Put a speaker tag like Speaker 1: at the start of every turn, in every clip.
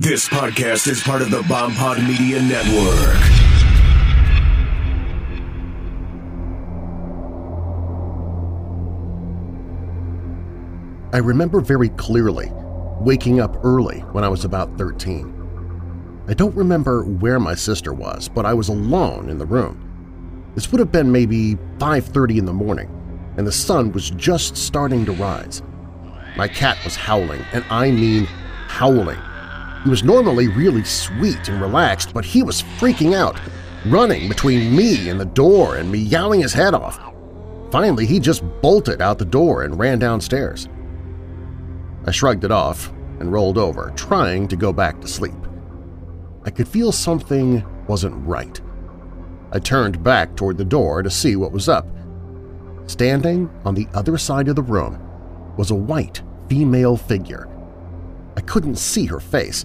Speaker 1: This podcast is part of the Bomb Pod Media Network.
Speaker 2: I remember very clearly waking up early when I was about 13. I don't remember where my sister was, but I was alone in the room. This would have been maybe 5.30 in the morning, and the sun was just starting to rise. My cat was howling, and I mean howling. He was normally really sweet and relaxed, but he was freaking out, running between me and the door and me meowing his head off. Finally, he just bolted out the door and ran downstairs. I shrugged it off and rolled over, trying to go back to sleep. I could feel something wasn't right. I turned back toward the door to see what was up. Standing on the other side of the room was a white female figure. I couldn't see her face.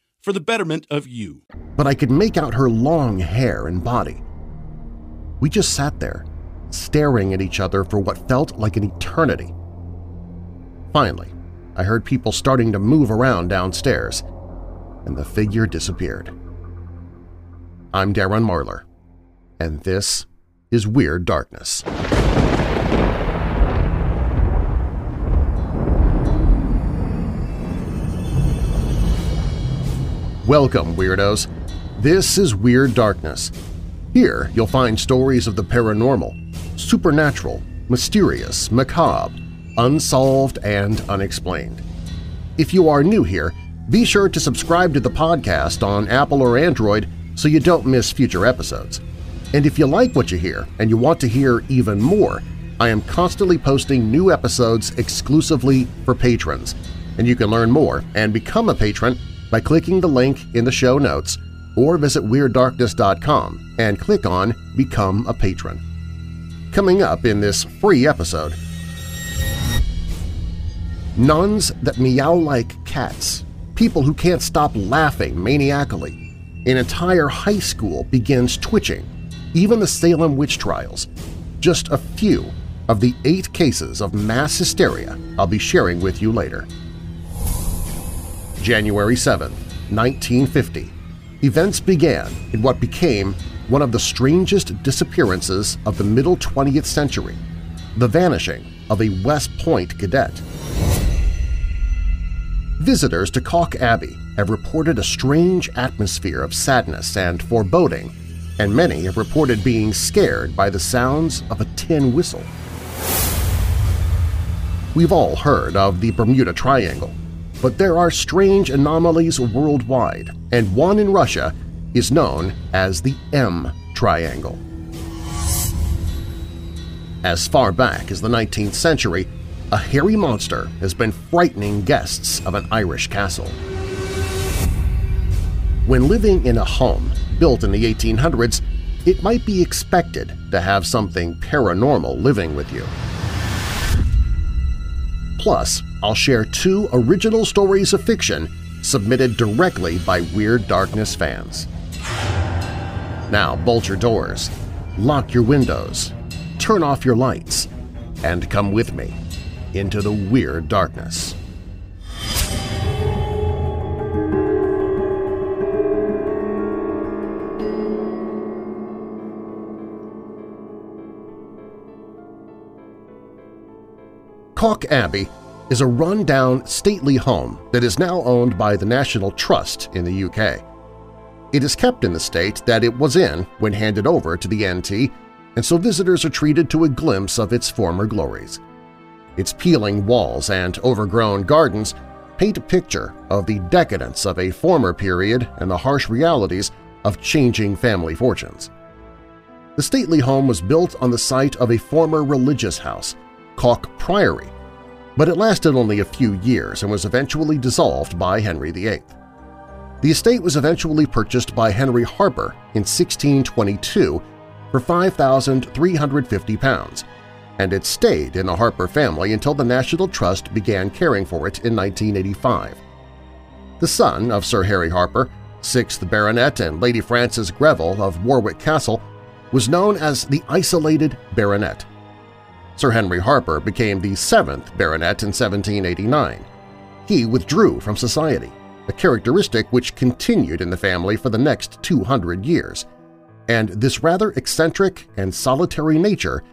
Speaker 3: for the betterment of you.
Speaker 2: But I could make out her long hair and body. We just sat there, staring at each other for what felt like an eternity. Finally, I heard people starting to move around downstairs, and the figure disappeared. I'm Darren Marlar, and this is Weird Darkness. Welcome, Weirdos! This is Weird Darkness. Here you'll find stories of the paranormal, supernatural, mysterious, macabre, unsolved, and unexplained. If you are new here, be sure to subscribe to the podcast on Apple or Android so you don't miss future episodes. And if you like what you hear and you want to hear even more, I am constantly posting new episodes exclusively for patrons, and you can learn more and become a patron by clicking the link in the show notes or visit WeirdDarkness.com and click on Become a Patron. Coming up in this free episode, Nuns that meow like cats, people who can't stop laughing maniacally. An entire high school begins twitching, even the Salem witch trials. Just a few of the eight cases of mass hysteria I'll be sharing with you later. January 7, 1950. Events began in what became one of the strangest disappearances of the middle 20th century, the vanishing of a West Point cadet. Visitors to Calke Abbey have reported a strange atmosphere of sadness and foreboding, and many have reported being scared by the sounds of a tin whistle. We've all heard of the Bermuda Triangle, but there are strange anomalies worldwide, and one in Russia is known as the M Triangle. As far back as the 19th century, a hairy monster has been frightening guests of an Irish castle. When living in a home built in the 1800s, it might be expected to have something paranormal living with you. Plus, I'll share two original stories of fiction submitted directly by Weird Darkness fans. Now bolt your doors, lock your windows, turn off your lights, and come with me into the Weird Darkness. Calke Abbey is a run-down, stately home that is now owned by the National Trust in the UK. It is kept in the state that it was in when handed over to the NT, and so visitors are treated to a glimpse of its former glories. Its peeling walls and overgrown gardens paint a picture of the decadence of a former period and the harsh realities of changing family fortunes. The stately home was built on the site of a former religious house, Calke Priory, but it lasted only a few years and was eventually dissolved by Henry VIII. The estate was eventually purchased by Henry Harpur in 1622 for £5,350, and it stayed in the Harpur family until the National Trust began caring for it in 1985. The son of Sir Harry Harpur, 6th Baronet and Lady Frances Greville of Warwick Castle, was known as the Isolated Baronet. Sir Henry Harpur became the seventh Baronet in 1789. He withdrew from society, a characteristic which continued in the family for the next 200 years, and this rather eccentric and solitary nature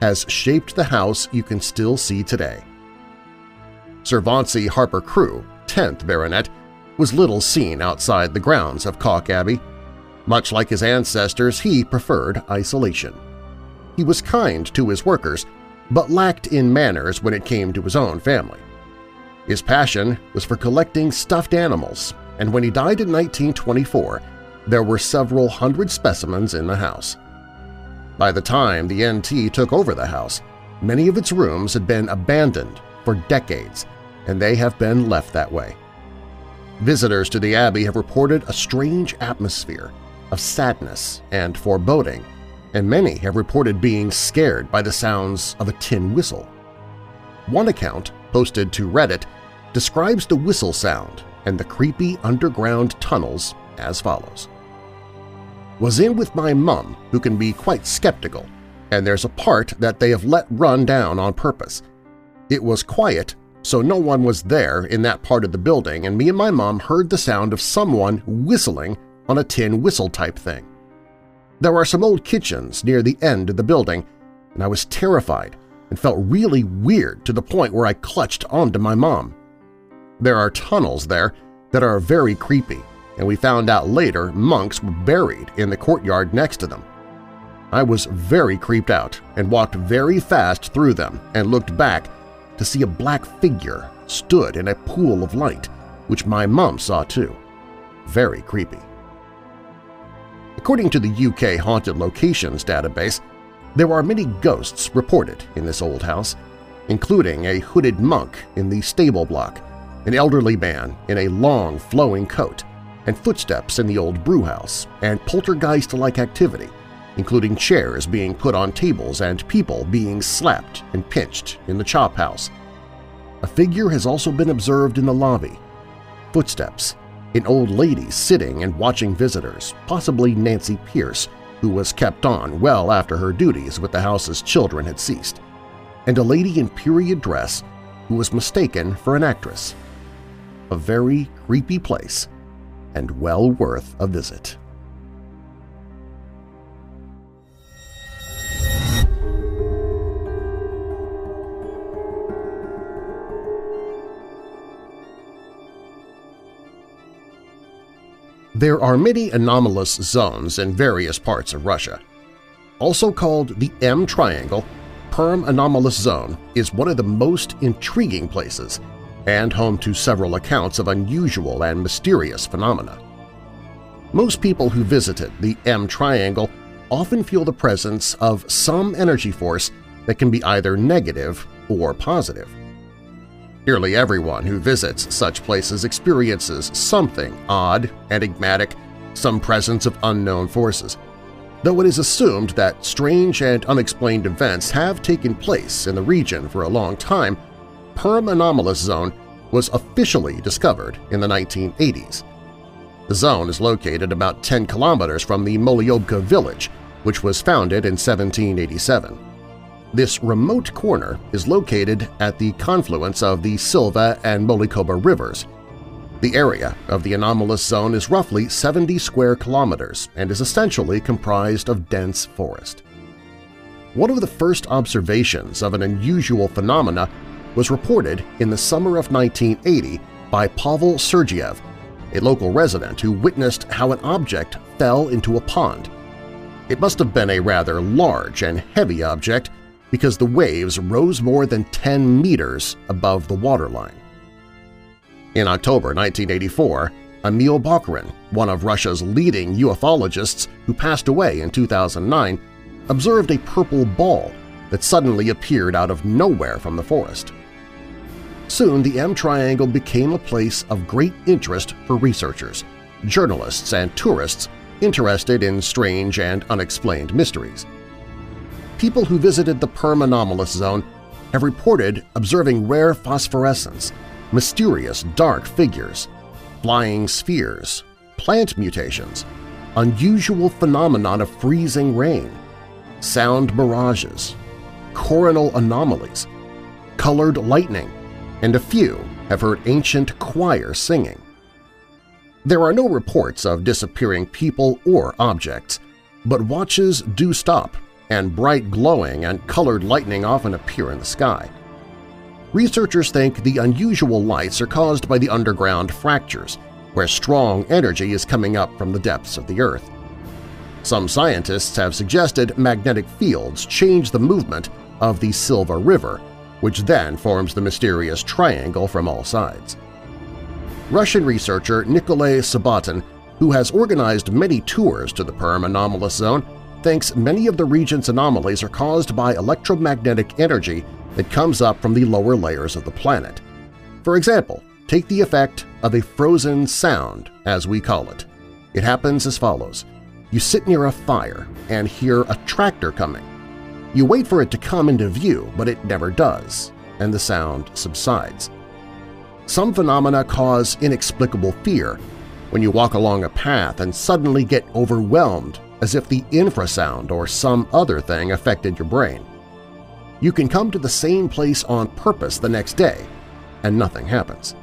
Speaker 2: has shaped the house you can still see today. Sir Vauncey Harpur Crewe, 10th Baronet, was little seen outside the grounds of Calke Abbey. Much like his ancestors, he preferred isolation. He was kind to his workers, but lacked in manners when it came to his own family. His passion was for collecting stuffed animals, and when he died in 1924, there were several hundred specimens in the house. By the time the NT took over the house, many of its rooms had been abandoned for decades, and they have been left that way. Visitors to the Abbey have reported a strange atmosphere of sadness and foreboding, and many have reported being scared by the sounds of a tin whistle. One account, posted to Reddit, describes the whistle sound and the creepy underground tunnels as follows was in with my mum, who can be quite skeptical, and there's a part that they have let run down on purpose. It was quiet, so no one was there in that part of the building, and me and my mom heard the sound of someone whistling on a tin whistle type thing. There are some old kitchens near the end of the building, and I was terrified and felt really weird to the point where I clutched onto my mom. There are tunnels there that are very creepy, and we found out later monks were buried in the courtyard next to them. I was very creeped out and walked very fast through them and looked back to see a black figure stood in a pool of light, which my mom saw too. Very creepy. According to the UK Haunted Locations database, there are many ghosts reported in this old house, including a hooded monk in the stable block, an elderly man in a long flowing coat, and footsteps in the old brewhouse, and poltergeist-like activity, including chairs being put on tables and people being slapped and pinched in the chop house. A figure has also been observed in the lobby. Footsteps, an old lady sitting and watching visitors, possibly Nancy Pierce, who was kept on well after her duties with the house's children had ceased, and a lady in period dress who was mistaken for an actress. A very creepy place and well worth a visit. There are many anomalous zones in various parts of Russia. Also called the M Triangle, Perm Anomalous Zone is one of the most intriguing places and home to several accounts of unusual and mysterious phenomena. Most people who visited the M Triangle often feel the presence of some energy force that can be either negative or positive. Nearly everyone who visits such places experiences something odd, enigmatic, some presence of unknown forces, though it is assumed that strange and unexplained events have taken place in the region for a long time Perm Anomalous Zone was officially discovered in the 1980s. The zone is located about 10 kilometers from the Molyobka village, which was founded in 1787. This remote corner is located at the confluence of the Sylva and Molikoba rivers. The area of the anomalous zone is roughly 70 square kilometers and is essentially comprised of dense forest. One of the first observations of an unusual phenomena was reported in the summer of 1980 by Pavel Sergiev, a local resident who witnessed how an object fell into a pond. It must have been a rather large and heavy object because the waves rose more than 10 meters above the waterline. In October 1984, Emil Bachurin, one of Russia's leading ufologists who passed away in 2009, observed a purple ball that suddenly appeared out of nowhere from the forest. Soon the M Triangle became a place of great interest for researchers, journalists, and tourists interested in strange and unexplained mysteries. People who visited the Perm Anomalous Zone have reported observing rare phosphorescence, mysterious dark figures, flying spheres, plant mutations, unusual phenomenon of freezing rain, sound mirages, coronal anomalies, colored lightning, and a few have heard ancient choir singing. There are no reports of disappearing people or objects, but watches do stop and bright glowing and colored lightning often appear in the sky. Researchers think the unusual lights are caused by the underground fractures, where strong energy is coming up from the depths of the Earth. Some scientists have suggested magnetic fields change the movement of the Sylva River, which then forms the mysterious triangle from all sides. Russian researcher Nikolay Subbotin, who has organized many tours to the Perm anomalous zone, thinks many of the region's anomalies are caused by electromagnetic energy that comes up from the lower layers of the planet. For example, take the effect of a frozen sound, as we call it. It happens as follows. You sit near a fire and hear a tractor coming. You wait for it to come into view, but it never does, and the sound subsides. Some phenomena cause inexplicable fear when you walk along a path and suddenly get overwhelmed as if the infrasound or some other thing affected your brain. You can come to the same place on purpose the next day, and nothing happens.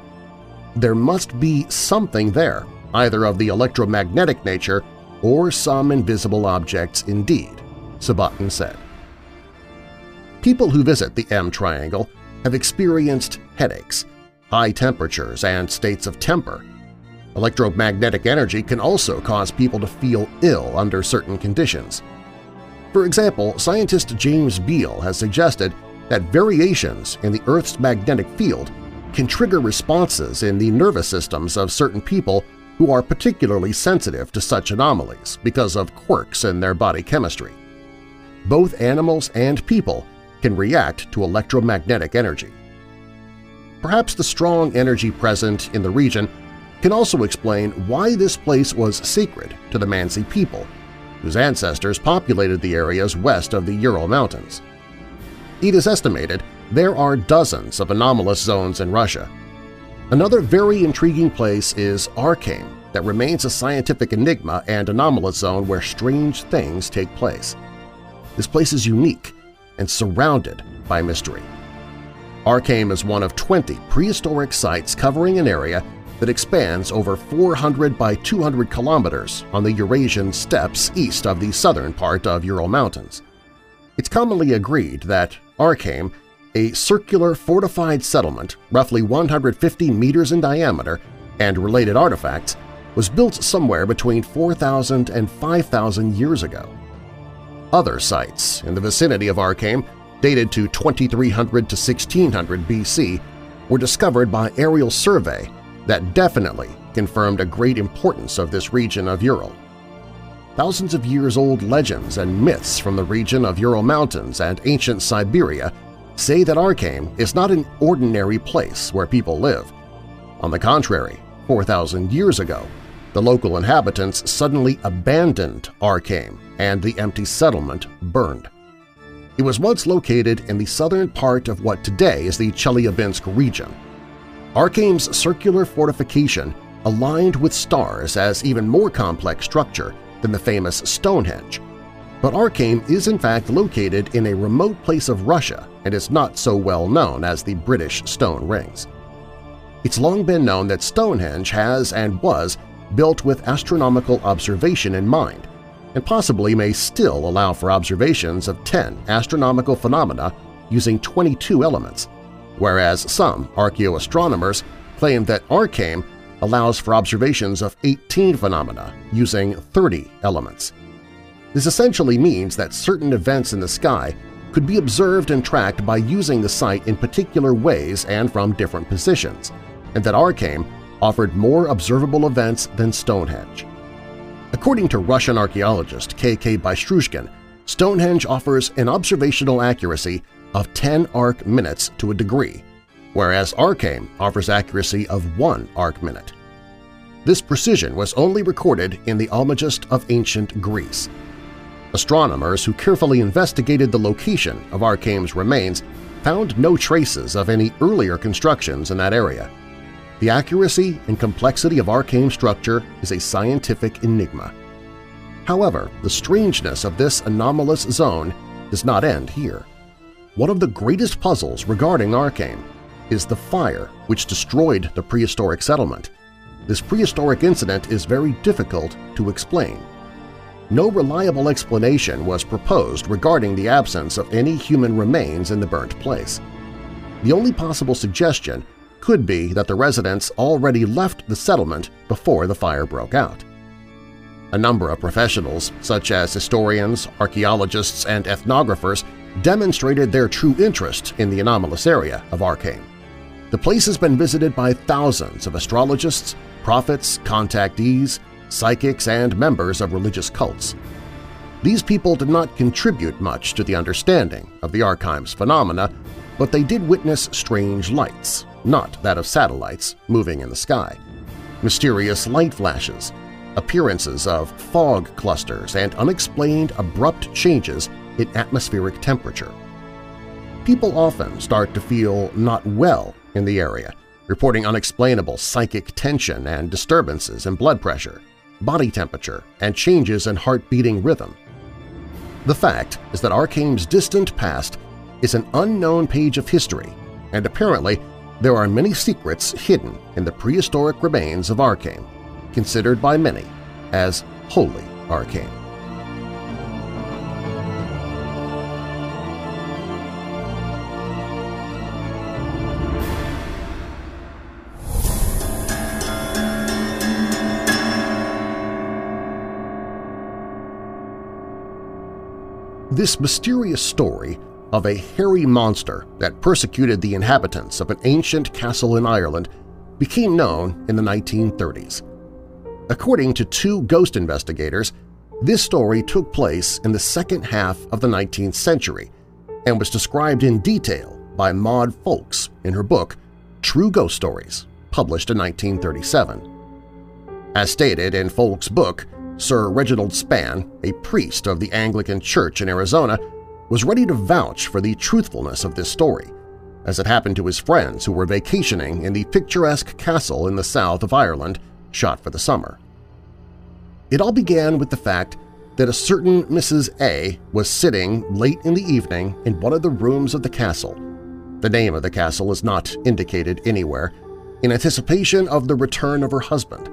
Speaker 2: There must be something there, either of the electromagnetic nature or some invisible objects indeed, Subbotin said. People who visit the M Triangle have experienced headaches, high temperatures, and states of temper. Electromagnetic energy can also cause people to feel ill under certain conditions. For example, scientist James Beal has suggested that variations in the Earth's magnetic field can trigger responses in the nervous systems of certain people who are particularly sensitive to such anomalies because of quirks in their body chemistry. Both animals and people can react to electromagnetic energy. Perhaps the strong energy present in the region can also explain why this place was sacred to the Mansi people, whose ancestors populated the areas west of the Ural Mountains. It is estimated there are dozens of anomalous zones in Russia. Another very intriguing place is Arkaim that remains a scientific enigma and anomalous zone where strange things take place. This place is unique and surrounded by mystery. Arkaim is one of 20 prehistoric sites covering an area that expands over 400 by 200 kilometers on the Eurasian steppes east of the southern part of Ural Mountains. It's commonly agreed that Arkaim, a circular fortified settlement roughly 150 meters in diameter and related artifacts, was built somewhere between 4,000 and 5,000 years ago. Other sites in the vicinity of Arkaim dated to 2300 to 1600 BC, were discovered by aerial survey that definitely confirmed a great importance of this region of Ural. Thousands of years-old legends and myths from the region of Ural Mountains and ancient Siberia say that Arkaim is not an ordinary place where people live. On the contrary, 4,000 years ago, the local inhabitants suddenly abandoned Arkaim and the empty settlement burned. It was once located in the southern part of what today is the Chelyabinsk region. Arkaim's circular fortification aligned with stars as even more complex structure than the famous Stonehenge. But Arkaim is in fact located in a remote place of Russia and is not so well known as the British stone rings. It's long been known that Stonehenge has and was built with astronomical observation in mind, and possibly may still allow for observations of 10 astronomical phenomena using 22 elements, whereas some archaeoastronomers claim that Arkaim allows for observations of 18 phenomena using 30 elements. This essentially means that certain events in the sky could be observed and tracked by using the site in particular ways and from different positions, and that Arkaim offered more observable events than Stonehenge. According to Russian archaeologist K.K. Bystrushkin, Stonehenge offers an observational accuracy of 10 arc minutes to a degree, whereas Arkaim offers accuracy of 1 arc minute. This precision was only recorded in the Almagest of ancient Greece. Astronomers who carefully investigated the location of Arkaim's remains found no traces of any earlier constructions in that area. The accuracy and complexity of Arkaim's structure is a scientific enigma. However, the strangeness of this anomalous zone does not end here. One of the greatest puzzles regarding Arkaim is the fire which destroyed the prehistoric settlement. This prehistoric incident is very difficult to explain. No reliable explanation was proposed regarding the absence of any human remains in the burnt place. The only possible suggestion could be that the residents already left the settlement before the fire broke out. A number of professionals, such as historians, archaeologists, and ethnographers, demonstrated their true interest in the anomalous area of Arkaim. The place has been visited by thousands of astrologists, prophets, contactees, psychics, and members of religious cults. These people did not contribute much to the understanding of the Arkaim's phenomena, but they did witness strange lights, not that of satellites, moving in the sky, mysterious light flashes, appearances of fog clusters, and unexplained abrupt changes in atmospheric temperature. People often start to feel not well in the area, reporting unexplainable psychic tension and disturbances in blood pressure, body temperature, and changes in heart-beating rhythm. The fact is that Arkaim's distant past is an unknown page of history, and apparently there are many secrets hidden in the prehistoric remains of Arkaim, considered by many as Holy Arkaim. This mysterious story of a hairy monster that persecuted the inhabitants of an ancient castle in Ireland became known in the 1930s. According to two ghost investigators, this story took place in the second half of the 19th century and was described in detail by Maud ffoulkes in her book True Ghost Stories, published in 1937. As stated in ffoulkes' book, Sir Reginald Spann, a priest of the Anglican Church in Arizona, was ready to vouch for the truthfulness of this story, as it happened to his friends who were vacationing in the picturesque castle in the south of Ireland shot for the summer. It all began with the fact that a certain Mrs. A was sitting late in the evening in one of the rooms of the castle. The name of the castle is not indicated anywhere, in anticipation of the return of her husband.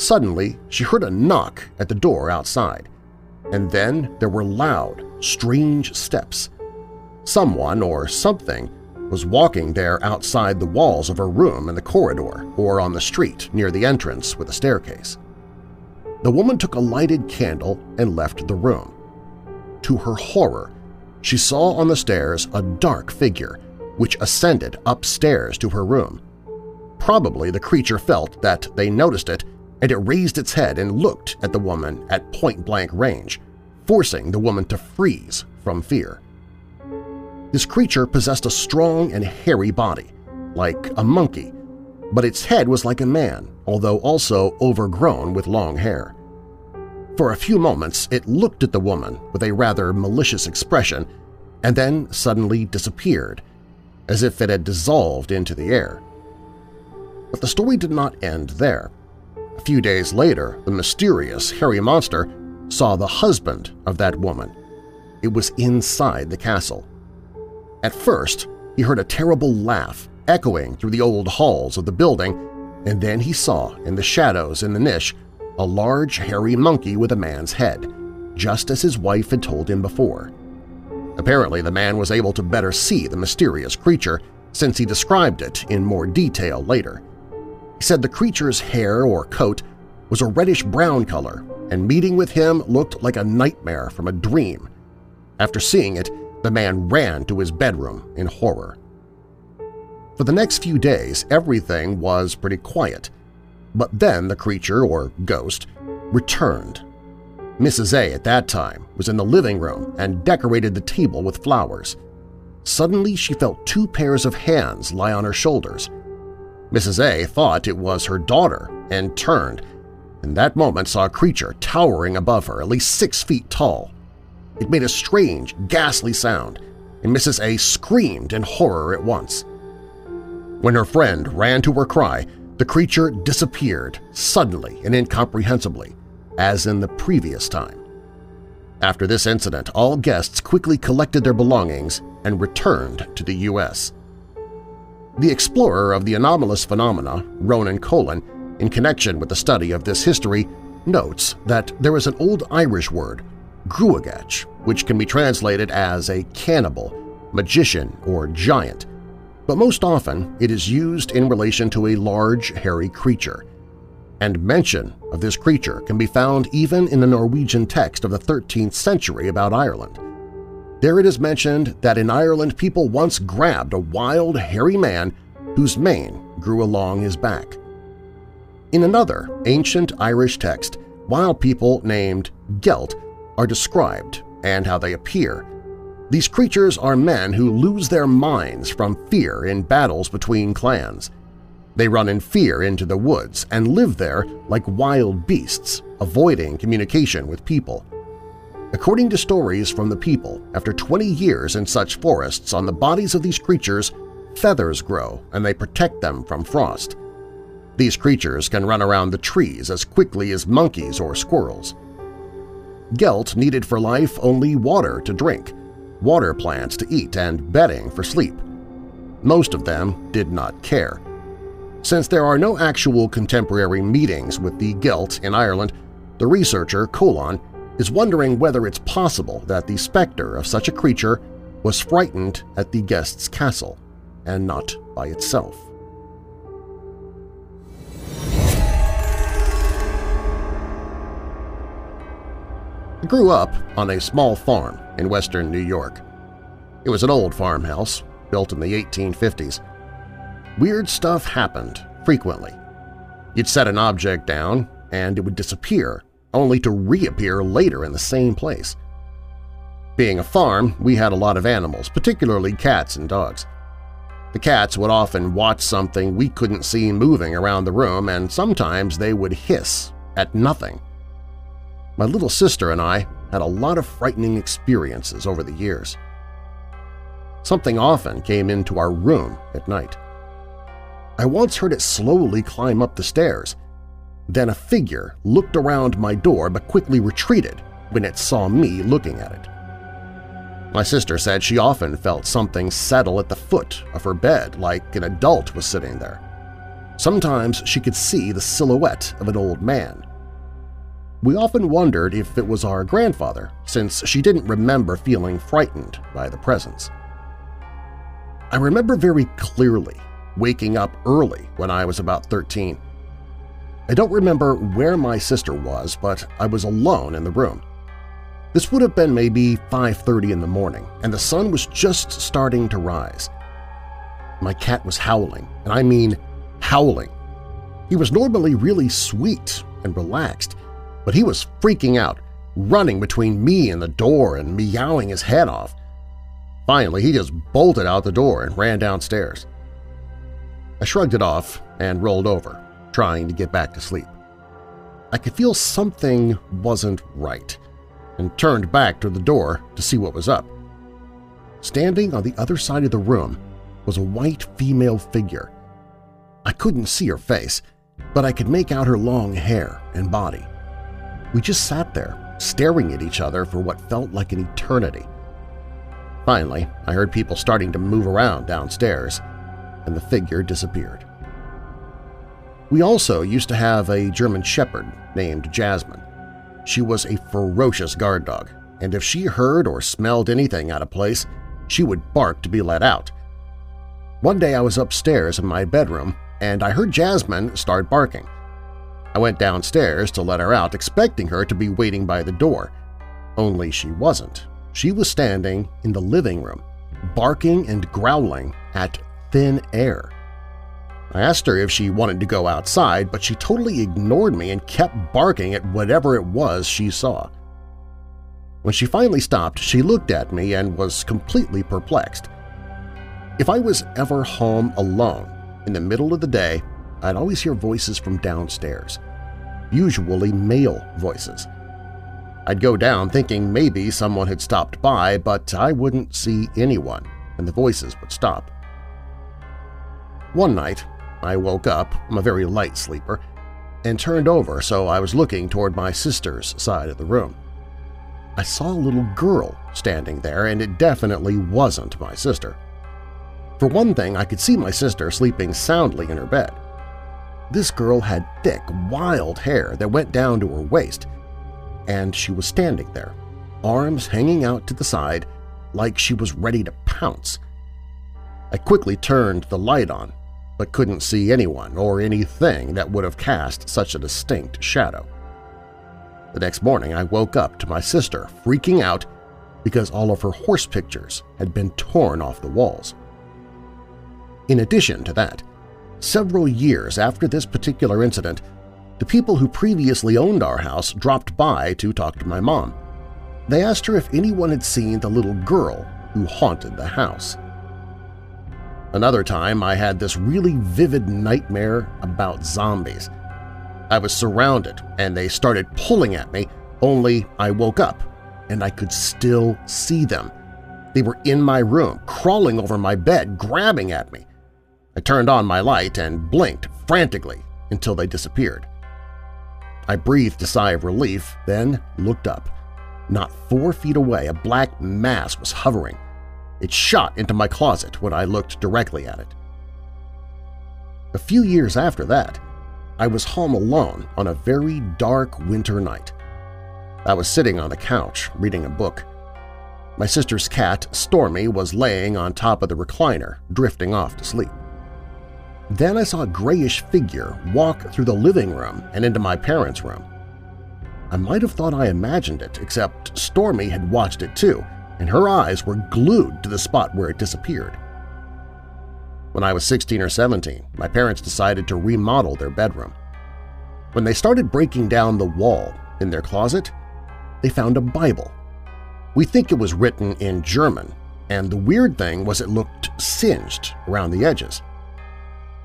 Speaker 2: Suddenly, she heard a knock at the door outside, and then there were loud, strange steps. Someone or something was walking there outside the walls of her room in the corridor or on the street near the entrance with a staircase. The woman took a lighted candle and left the room. To her horror, she saw on the stairs a dark figure which ascended upstairs to her room. Probably the creature felt that they noticed it and it raised its head and looked at the woman at point-blank range, forcing the woman to freeze from fear. This creature possessed a strong and hairy body, like a monkey, but its head was like a man, although also overgrown with long hair. For a few moments it looked at the woman with a rather malicious expression and then suddenly disappeared, as if it had dissolved into the air. But the story did not end there. A few days later, the mysterious hairy monster saw the husband of that woman. It was inside the castle. At first, he heard a terrible laugh echoing through the old halls of the building, and then he saw, in the shadows in the niche, a large hairy monkey with a man's head, just as his wife had told him before. Apparently the man was able to better see the mysterious creature since he described it in more detail later. He said the creature's hair or coat was a reddish-brown color, and meeting with him looked like a nightmare from a dream. After seeing it, the man ran to his bedroom in horror. For the next few days, everything was pretty quiet, but then the creature, or ghost, returned. Mrs. A at that time was in the living room and decorated the table with flowers. Suddenly she felt two pairs of hands lie on her shoulders. Mrs. A thought it was her daughter and turned, in that moment saw a creature towering above her, at least six feet tall. It made a strange, ghastly sound, and Mrs. A screamed in horror at once. When her friend ran to her cry, the creature disappeared suddenly and incomprehensibly, as in the previous time. After this incident, all guests quickly collected their belongings and returned to the U.S. The explorer of the anomalous phenomena, Ronan Coghlan, in connection with the study of this history, notes that there is an Old Irish word, gruagach, which can be translated as a cannibal, magician, or giant, but most often it is used in relation to a large, hairy creature. And mention of this creature can be found even in the Norwegian text of the 13th century about Ireland. There it is mentioned that in Ireland people once grabbed a wild, hairy man whose mane grew along his back. In another ancient Irish text, wild people named Gelt are described and how they appear, these creatures are men who lose their minds from fear in battles between clans. They run in fear into the woods and live there like wild beasts, avoiding communication with people. According to stories from the people, after 20 years in such forests on the bodies of these creatures, feathers grow and they protect them from frost. These creatures can run around the trees as quickly as monkeys or squirrels. Gelt needed for life only water to drink, water plants to eat, and bedding for sleep. Most of them did not care. Since there are no actual contemporary meetings with the Gelt in Ireland, the researcher, Coghlan, is wondering whether it's possible that the specter of such a creature was frightened at the guest's castle, and not by itself. I grew up on a small farm in western New York. It was an old farmhouse, built in the 1850s. Weird stuff happened frequently. You'd set an object down and it would disappear, only to reappear later in the same place. Being a farm, we had a lot of animals, particularly cats and dogs. The cats would often watch something we couldn't see moving around the room and sometimes they would hiss at nothing. My little sister and I had a lot of frightening experiences over the years. Something often came into our room at night. I once heard it slowly climb up the stairs. Then a figure looked around my door but quickly retreated when it saw me looking at it. My sister said she often felt something settle at the foot of her bed like an adult was sitting there. Sometimes she could see the silhouette of an old man. We often wondered if it was our grandfather, since she didn't remember feeling frightened by the presence. I remember very clearly waking up early when I was about 13. I don't remember where my sister was, but I was alone in the room. This would have been maybe 5.30 in the morning, and the sun was just starting to rise. My cat was howling, and I mean howling. He was normally really sweet and relaxed, but he was freaking out, running between me and the door and meowing his head off. Finally, he just bolted out the door and ran downstairs. I shrugged it off and rolled over, trying to get back to sleep. I could feel something wasn't right and turned back to the door to see what was up. Standing on the other side of the room was a white female figure. I couldn't see her face, but I could make out her long hair and body. We just sat there, staring at each other for what felt like an eternity. Finally, I heard people starting to move around downstairs, and the figure disappeared. We also used to have a German Shepherd named Jasmine. She was a ferocious guard dog, and if she heard or smelled anything out of place, she would bark to be let out. One day I was upstairs in my bedroom and I heard Jasmine start barking. I went downstairs to let her out, expecting her to be waiting by the door. Only she wasn't. She was standing in the living room, barking and growling at thin air. I asked her if she wanted to go outside, but she totally ignored me and kept barking at whatever it was she saw. When she finally stopped, she looked at me and was completely perplexed. If I was ever home alone in the middle of the day, I'd always hear voices from downstairs, usually male voices. I'd go down thinking maybe someone had stopped by, but I wouldn't see anyone, and the voices would stop. One night, I woke up, I'm a very light sleeper, and turned over so I was looking toward my sister's side of the room. I saw a little girl standing there, and it definitely wasn't my sister. For one thing, I could see my sister sleeping soundly in her bed. This girl had thick, wild hair that went down to her waist, and she was standing there, arms hanging out to the side like she was ready to pounce. I quickly turned the light on, but couldn't see anyone or anything that would have cast such a distinct shadow. The next morning I woke up to my sister freaking out because all of her horse pictures had been torn off the walls. In addition to that, several years after this particular incident, the people who previously owned our house dropped by to talk to my mom. They asked her if anyone had seen the little girl who haunted the house. Another time I had this really vivid nightmare about zombies – I was surrounded and they started pulling at me, only I woke up and I could still see them. They were in my room, crawling over my bed, grabbing at me. I turned on my light and blinked frantically until they disappeared. I breathed a sigh of relief, then looked up. Not four feet away, a black mass was hovering. It shot into my closet when I looked directly at it. A few years after that, I was home alone on a very dark winter night. I was sitting on the couch reading a book. My sister's cat, Stormy, was laying on top of the recliner, drifting off to sleep. Then I saw a grayish figure walk through the living room and into my parents' room. I might have thought I imagined it, except Stormy had watched it too, and her eyes were glued to the spot where it disappeared. When I was 16 or 17, my parents decided to remodel their bedroom. When they started breaking down the wall in their closet, they found a Bible. We think it was written in German, and the weird thing was it looked singed around the edges.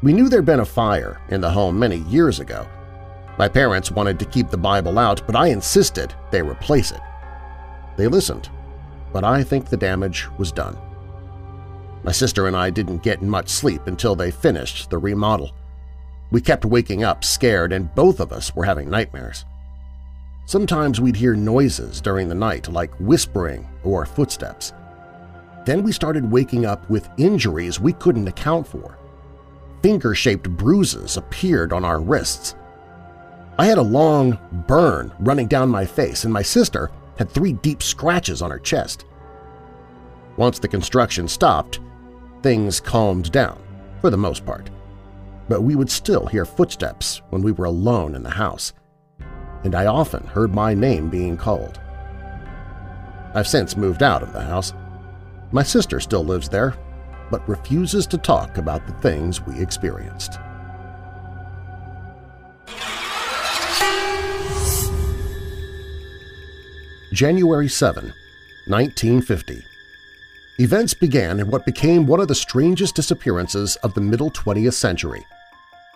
Speaker 2: We knew there'd been a fire in the home many years ago. My parents wanted to keep the Bible out, but I insisted they replace it. They listened, but I think the damage was done. My sister and I didn't get much sleep until they finished the remodel. We kept waking up scared and both of us were having nightmares. Sometimes we'd hear noises during the night like whispering or footsteps. Then we started waking up with injuries we couldn't account for. Finger-shaped bruises appeared on our wrists. I had a long burn running down my face and my sister had three deep scratches on her chest. Once the construction stopped, things calmed down, for the most part. But we would still hear footsteps when we were alone in the house, and I often heard my name being called. I've since moved out of the house. My sister still lives there, but refuses to talk about the things we experienced. January 7, 1950 Events began in what became one of the strangest disappearances of the middle 20th century,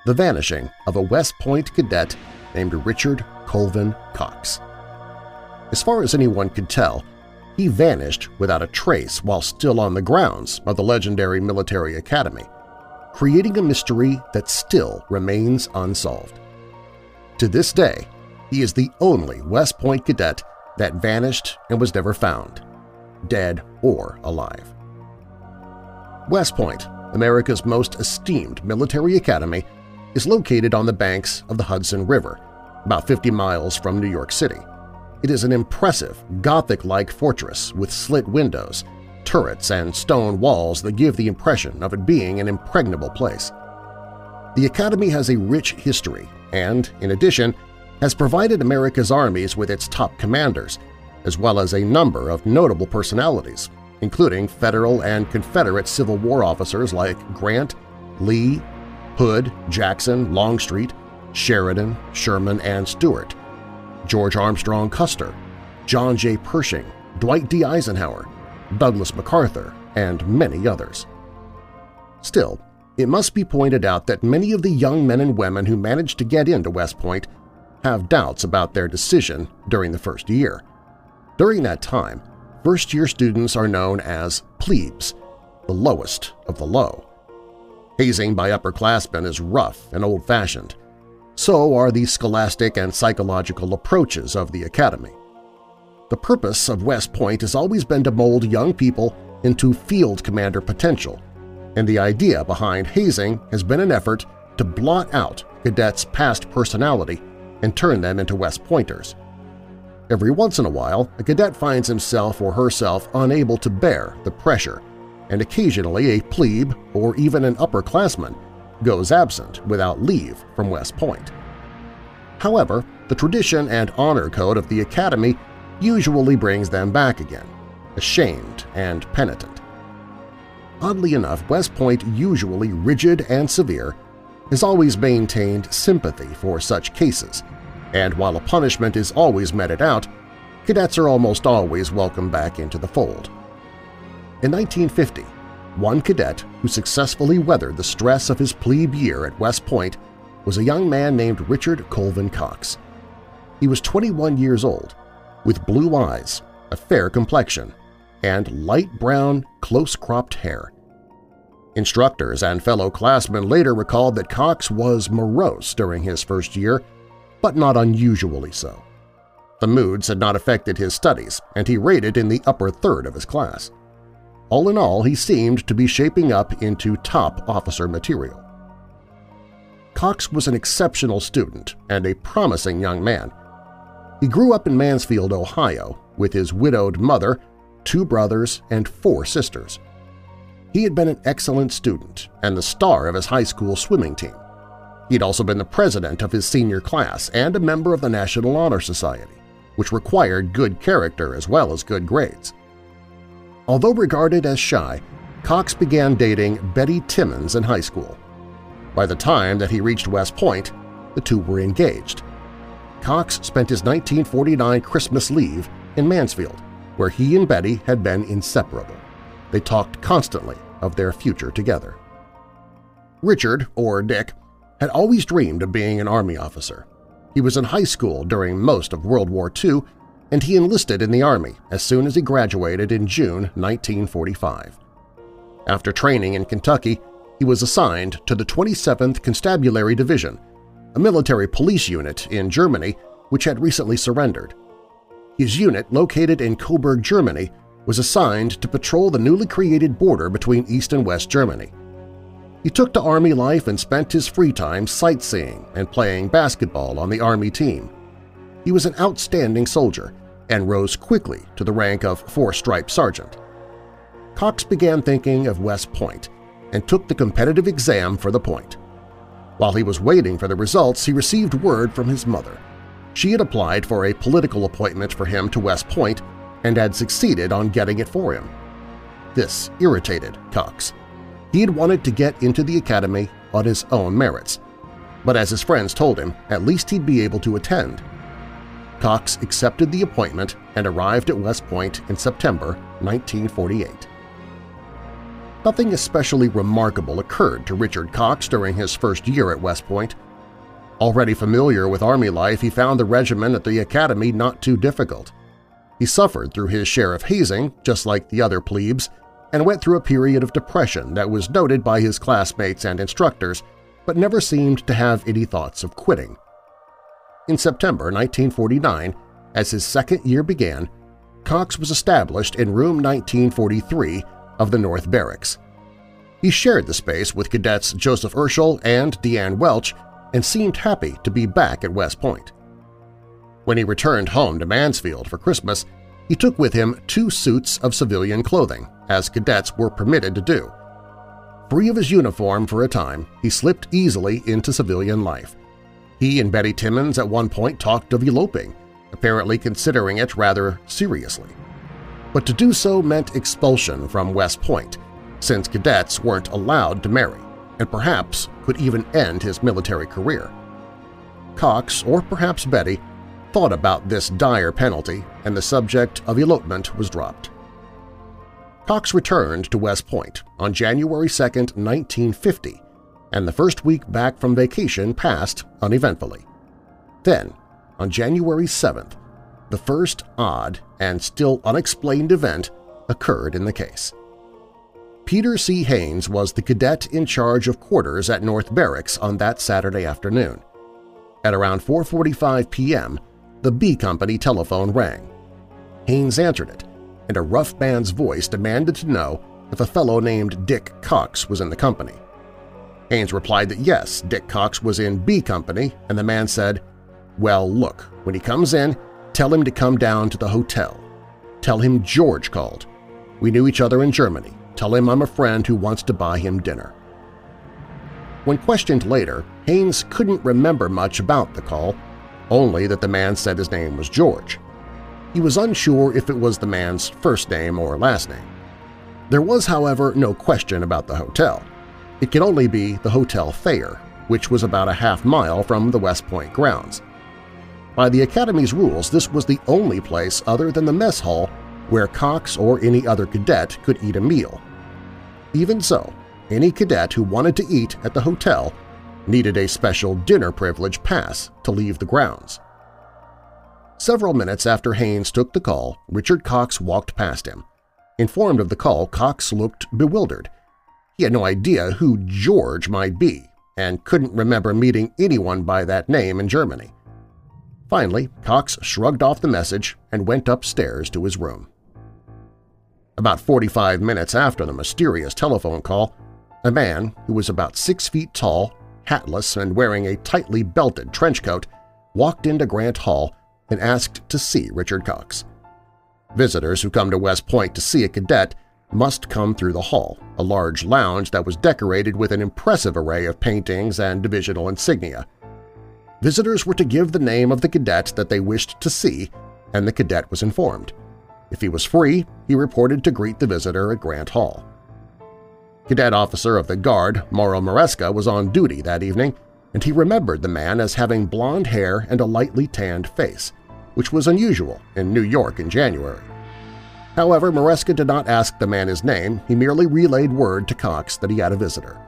Speaker 2: the vanishing of a West Point cadet named Richard Colvin Cox. As far as anyone could tell, he vanished without a trace while still on the grounds of the legendary military academy, creating a mystery that still remains unsolved. To this day, he is the only West Point cadet that vanished and was never found dead or alive. West Point, America's most esteemed military academy, is located on the banks of the Hudson River, about 50 miles from New York City. It is an impressive, Gothic-like fortress with slit windows, turrets, and stone walls that give the impression of it being an impregnable place. The Academy has a rich history and, in addition, has provided America's armies with its top commanders, as well as a number of notable personalities, including Federal and Confederate Civil War officers like Grant, Lee, Hood, Jackson, Longstreet, Sheridan, Sherman, and Stuart, George Armstrong Custer, John J. Pershing, Dwight D. Eisenhower, Douglas MacArthur, and many others. Still, it must be pointed out that many of the young men and women who managed to get into West Point have doubts about their decision during the first year. During that time, first-year students are known as plebes, the lowest of the low. Hazing by upperclassmen is rough and old-fashioned. So are the scholastic and psychological approaches of the Academy. The purpose of West Point has always been to mold young people into field commander potential, and the idea behind hazing has been an effort to blot out cadets' past personality and turn them into West Pointers. Every once in a while, a cadet finds himself or herself unable to bear the pressure, and occasionally a plebe or even an upperclassman goes absent without leave from West Point. However, the tradition and honor code of the Academy usually brings them back again, ashamed and penitent. Oddly enough, West Point, usually rigid and severe, has always maintained sympathy for such cases, and while a punishment is always meted out, cadets are almost always welcomed back into the fold. In 1950, one cadet who successfully weathered the stress of his plebe year at West Point was a young man named Richard Colvin Cox. He was 21 years old, with blue eyes, a fair complexion, and light brown, close-cropped hair. Instructors and fellow classmen later recalled that Cox was morose during his first year, but not unusually so. The moods had not affected his studies, and he rated in the upper third of his class. All in all, he seemed to be shaping up into top officer material. Cox was an exceptional student and a promising young man. He grew up in Mansfield, Ohio, with his widowed mother, two brothers, and four sisters. He had been an excellent student and the star of his high school swimming team. He had also been the president of his senior class and a member of the National Honor Society, which required good character as well as good grades. Although regarded as shy, Cox began dating Betty Timmons in high school. By the time that he reached West Point, the two were engaged. Cox spent his 1949 Christmas leave in Mansfield, where he and Betty had been inseparable. They talked constantly of their future together. Richard, or Dick, had always dreamed of being an Army officer. He was in high school during most of World War II, and he enlisted in the Army as soon as he graduated in June 1945. After training in Kentucky, he was assigned to the 27th Constabulary Division, a military police unit in Germany which had recently surrendered. His unit, located in Coburg, Germany, was assigned to patrol the newly created border between East and West Germany. He took to Army life and spent his free time sightseeing and playing basketball on the Army team. He was an outstanding soldier and rose quickly to the rank of four-stripe sergeant. Cox began thinking of West Point and took the competitive exam for the point. While he was waiting for the results, he received word from his mother. She had applied for a political appointment for him to West Point and had succeeded on getting it for him. This irritated Cox. He had wanted to get into the academy on his own merits, but as his friends told him, at least he'd be able to attend. Cox accepted the appointment and arrived at West Point in September 1948. Nothing especially remarkable occurred to Richard Cox during his first year at West Point. Already familiar with Army life, he found the regimen at the academy not too difficult. He suffered through his share of hazing, just like the other plebes, and went through a period of depression that was noted by his classmates and instructors, but never seemed to have any thoughts of quitting. In September 1949, as his second year began, Cox was established in room 1943 of the North Barracks. He shared the space with cadets Joseph Urschel and Deanne Welch and seemed happy to be back at West Point. When he returned home to Mansfield for Christmas, he took with him two suits of civilian clothing, as cadets were permitted to do. Free of his uniform for a time, he slipped easily into civilian life. He and Betty Timmons at one point talked of eloping, apparently considering it rather seriously. But to do so meant expulsion from West Point, since cadets weren't allowed to marry, and perhaps could even end his military career. Cox, or perhaps Betty, thought about this dire penalty and the subject of elopement was dropped. Cox returned to West Point on January 2, 1950, and the first week back from vacation passed uneventfully. Then, on January 7th, the first odd and still unexplained event occurred in the case. Peter C. Haynes was the cadet in charge of quarters at North Barracks on that Saturday afternoon. At around 4.45 p.m., the B Company telephone rang. Haynes answered it, and a rough man's voice demanded to know if a fellow named Dick Cox was in the company. Haynes replied that yes, Dick Cox was in B Company, and the man said, well, look, when he comes in, tell him to come down to the hotel. Tell him George called. We knew each other in Germany. Tell him I'm a friend who wants to buy him dinner. When questioned later, Haynes couldn't remember much about the call, only that the man said his name was George. He was unsure if it was the man's first name or last name. There was, however, no question about the hotel. It could only be the Hotel Thayer, which was about a half mile from the West Point grounds. By the Academy's rules, this was the only place other than the mess hall where Cox or any other cadet could eat a meal. Even so, any cadet who wanted to eat at the hotel needed a special dinner privilege pass to leave the grounds. Several minutes after Haynes took the call, Richard Cox walked past him. Informed of the call, Cox looked bewildered. He had no idea who George might be and couldn't remember meeting anyone by that name in Germany. Finally, Cox shrugged off the message and went upstairs to his room. About 45 minutes after the mysterious telephone call, a man who was about six feet tall, hatless, and wearing a tightly belted trench coat walked into Grant Hall and asked to see Richard Cox. Visitors who come to West Point to see a cadet must come through the hall, a large lounge that was decorated with an impressive array of paintings and divisional insignia – Visitors were to give the name of the cadet that they wished to see, and the cadet was informed. If he was free, he reported to greet the visitor at Grant Hall. Cadet Officer of the Guard Mauro Maresca was on duty that evening, and he remembered the man as having blond hair and a lightly tanned face, which was unusual in New York in January. However, Maresca did not ask the man his name, he merely relayed word to Cox that he had a visitor.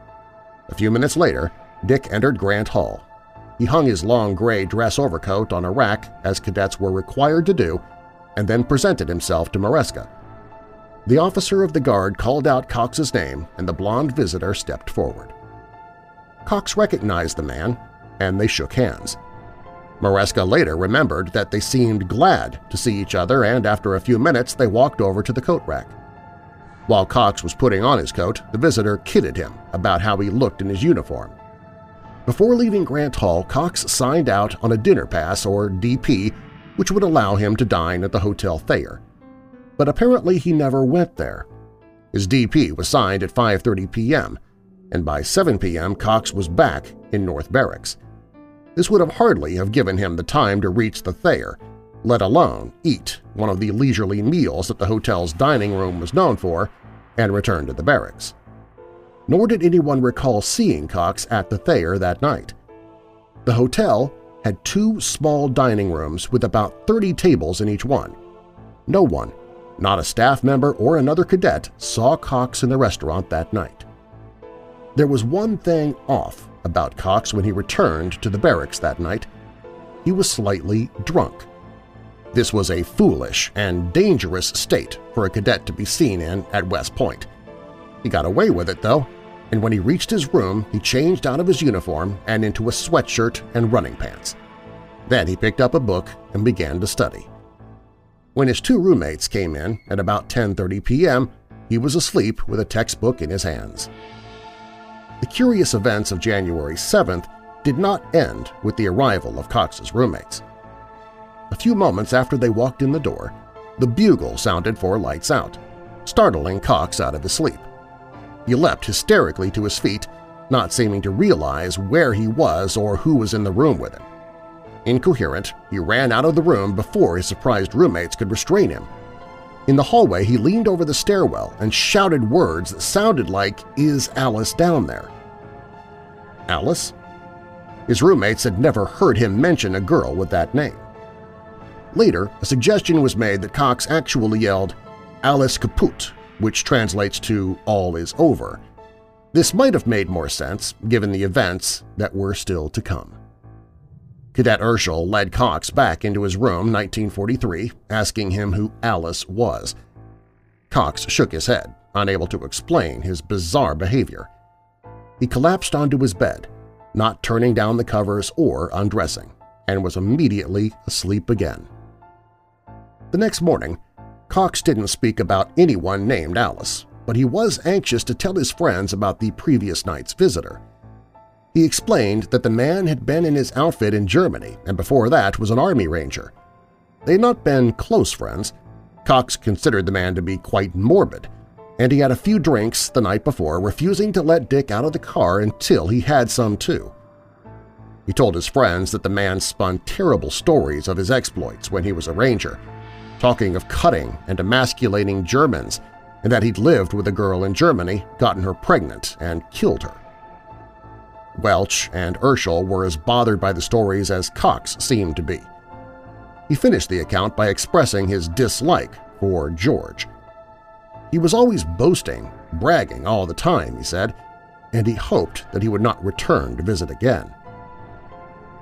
Speaker 2: A few minutes later, Dick entered Grant Hall, he hung his long gray dress overcoat on a rack, as cadets were required to do, and then presented himself to Maresca. The officer of the guard called out Cox's name, and the blond visitor stepped forward. Cox recognized the man, and they shook hands. Maresca later remembered that they seemed glad to see each other and after a few minutes they walked over to the coat rack. While Cox was putting on his coat, the visitor kidded him about how he looked in his uniform. Before leaving Grant Hall, Cox signed out on a dinner pass or DP which would allow him to dine at the Hotel Thayer. But apparently he never went there. His DP was signed at 5.30 p.m., and by 7 p.m. Cox was back in North Barracks. This would have hardly have given him the time to reach the Thayer, let alone eat one of the leisurely meals that the hotel's dining room was known for, and return to the barracks nor did anyone recall seeing Cox at the Thayer that night. The hotel had two small dining rooms with about 30 tables in each one. No one, not a staff member or another cadet, saw Cox in the restaurant that night. There was one thing off about Cox when he returned to the barracks that night. He was slightly drunk. This was a foolish and dangerous state for a cadet to be seen in at West Point. He got away with it, though, and when he reached his room he changed out of his uniform and into a sweatshirt and running pants. Then he picked up a book and began to study. When his two roommates came in at about 10.30 p.m., he was asleep with a textbook in his hands. The curious events of January 7th did not end with the arrival of Cox's roommates. A few moments after they walked in the door, the bugle sounded for lights out, startling Cox out of his sleep. He leapt hysterically to his feet, not seeming to realize where he was or who was in the room with him. Incoherent, he ran out of the room before his surprised roommates could restrain him. In the hallway, he leaned over the stairwell and shouted words that sounded like, Is Alice down there? Alice? His roommates had never heard him mention a girl with that name. Later, a suggestion was made that Cox actually yelled, Alice Kaput, which translates to All is over. This might have made more sense given the events that were still to come. Cadet Urschel led Cox back into his room 1943, asking him who Alice was. Cox shook his head, unable to explain his bizarre behavior. He collapsed onto his bed, not turning down the covers or undressing, and was immediately asleep again. The next morning, Cox didn't speak about anyone named Alice, but he was anxious to tell his friends about the previous night's visitor. He explained that the man had been in his outfit in Germany and before that was an Army Ranger. They had not been close friends. Cox considered the man to be quite morbid, and he had a few drinks the night before, refusing to let Dick out of the car until he had some too. He told his friends that the man spun terrible stories of his exploits when he was a ranger, talking of cutting and emasculating Germans, and that he'd lived with a girl in Germany, gotten her pregnant, and killed her. Welch and Urschel were as bothered by the stories as Cox seemed to be. He finished the account by expressing his dislike for George. He was always boasting, bragging all the time, he said, and he hoped that he would not return to visit again.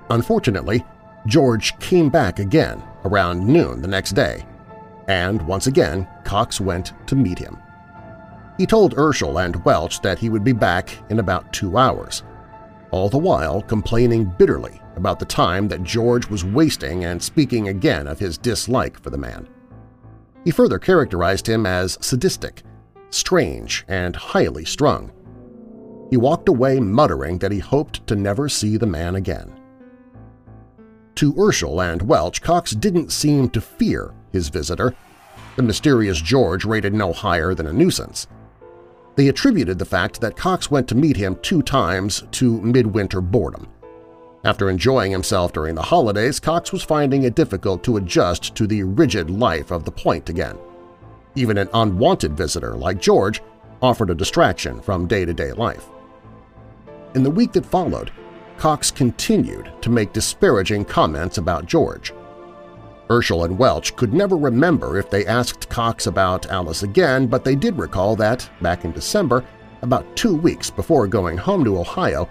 Speaker 2: Unfortunately, George came back again around noon the next day, and once again Cox went to meet him. He told Urschel and Welch that he would be back in about two hours all the while complaining bitterly about the time that George was wasting and speaking again of his dislike for the man. He further characterized him as sadistic, strange, and highly strung. He walked away muttering that he hoped to never see the man again. To Urschel and Welch, Cox didn't seem to fear his visitor. The mysterious George rated no higher than a nuisance. They attributed the fact that Cox went to meet him two times to midwinter boredom. After enjoying himself during the holidays, Cox was finding it difficult to adjust to the rigid life of the point again. Even an unwanted visitor like George offered a distraction from day-to-day -day life. In the week that followed, Cox continued to make disparaging comments about George. Urschel and Welch could never remember if they asked Cox about Alice again, but they did recall that, back in December, about two weeks before going home to Ohio,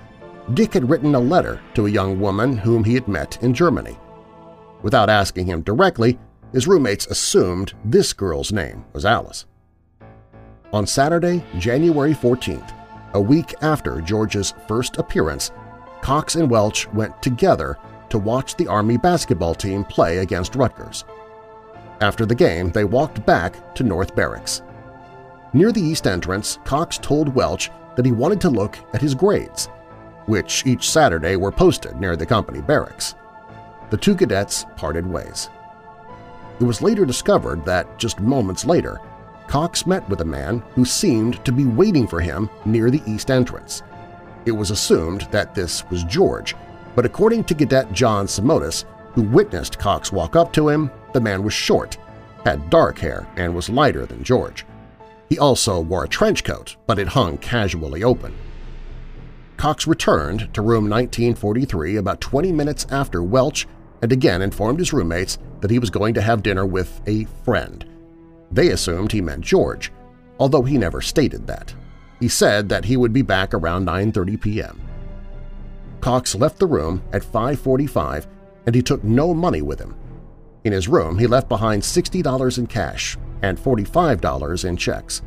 Speaker 2: Dick had written a letter to a young woman whom he had met in Germany. Without asking him directly, his roommates assumed this girl's name was Alice. On Saturday, January 14th, a week after George's first appearance, Cox and Welch went together to watch the Army basketball team play against Rutgers. After the game, they walked back to North Barracks. Near the east entrance, Cox told Welch that he wanted to look at his grades, which each Saturday were posted near the company barracks. The two cadets parted ways. It was later discovered that just moments later, Cox met with a man who seemed to be waiting for him near the east entrance. It was assumed that this was George, but according to Cadet John Simotis, who witnessed Cox walk up to him, the man was short, had dark hair, and was lighter than George. He also wore a trench coat, but it hung casually open. Cox returned to room 1943 about 20 minutes after Welch and again informed his roommates that he was going to have dinner with a friend. They assumed he meant George, although he never stated that. He said that he would be back around 9.30 p.m. Cox left the room at 5.45 and he took no money with him. In his room, he left behind $60 in cash and $45 in checks.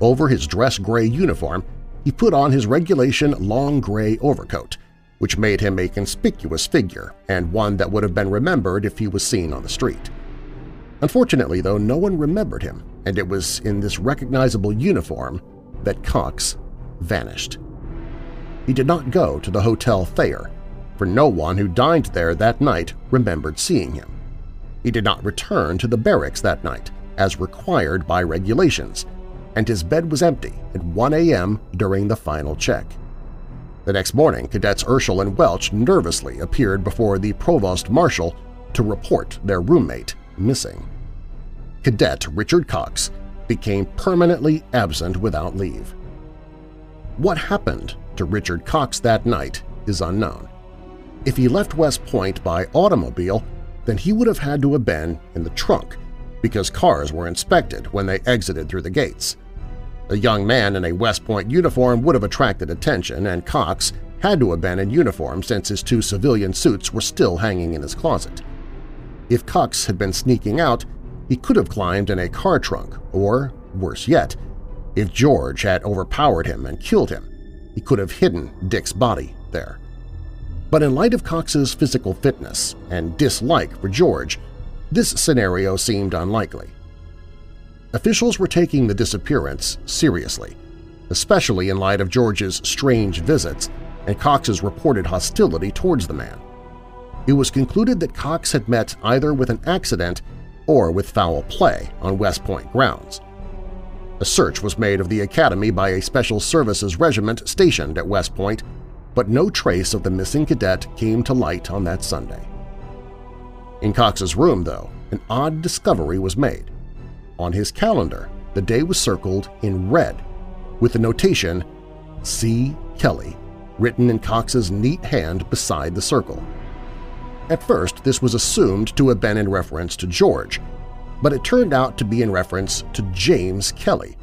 Speaker 2: Over his dress gray uniform, he put on his regulation long gray overcoat, which made him a conspicuous figure and one that would have been remembered if he was seen on the street. Unfortunately, though, no one remembered him, and it was in this recognizable uniform that Cox vanished he did not go to the Hotel Thayer, for no one who dined there that night remembered seeing him. He did not return to the barracks that night, as required by regulations, and his bed was empty at 1 a.m. during the final check. The next morning, Cadets Urschel and Welch nervously appeared before the Provost Marshal to report their roommate missing. Cadet Richard Cox became permanently absent without leave. What happened to Richard Cox that night is unknown. If he left West Point by automobile, then he would have had to have been in the trunk because cars were inspected when they exited through the gates. A young man in a West Point uniform would have attracted attention, and Cox had to have been in uniform since his two civilian suits were still hanging in his closet. If Cox had been sneaking out, he could have climbed in a car trunk, or, worse yet, if George had overpowered him and killed him, he could have hidden Dick's body there. But in light of Cox's physical fitness and dislike for George, this scenario seemed unlikely. Officials were taking the disappearance seriously, especially in light of George's strange visits and Cox's reported hostility towards the man. It was concluded that Cox had met either with an accident or with foul play on West Point grounds. A search was made of the academy by a Special Services Regiment stationed at West Point, but no trace of the missing cadet came to light on that Sunday. In Cox's room, though, an odd discovery was made. On his calendar, the day was circled in red with the notation C. Kelly written in Cox's neat hand beside the circle. At first, this was assumed to have been in reference to George, but it turned out to be in reference to James Kelly,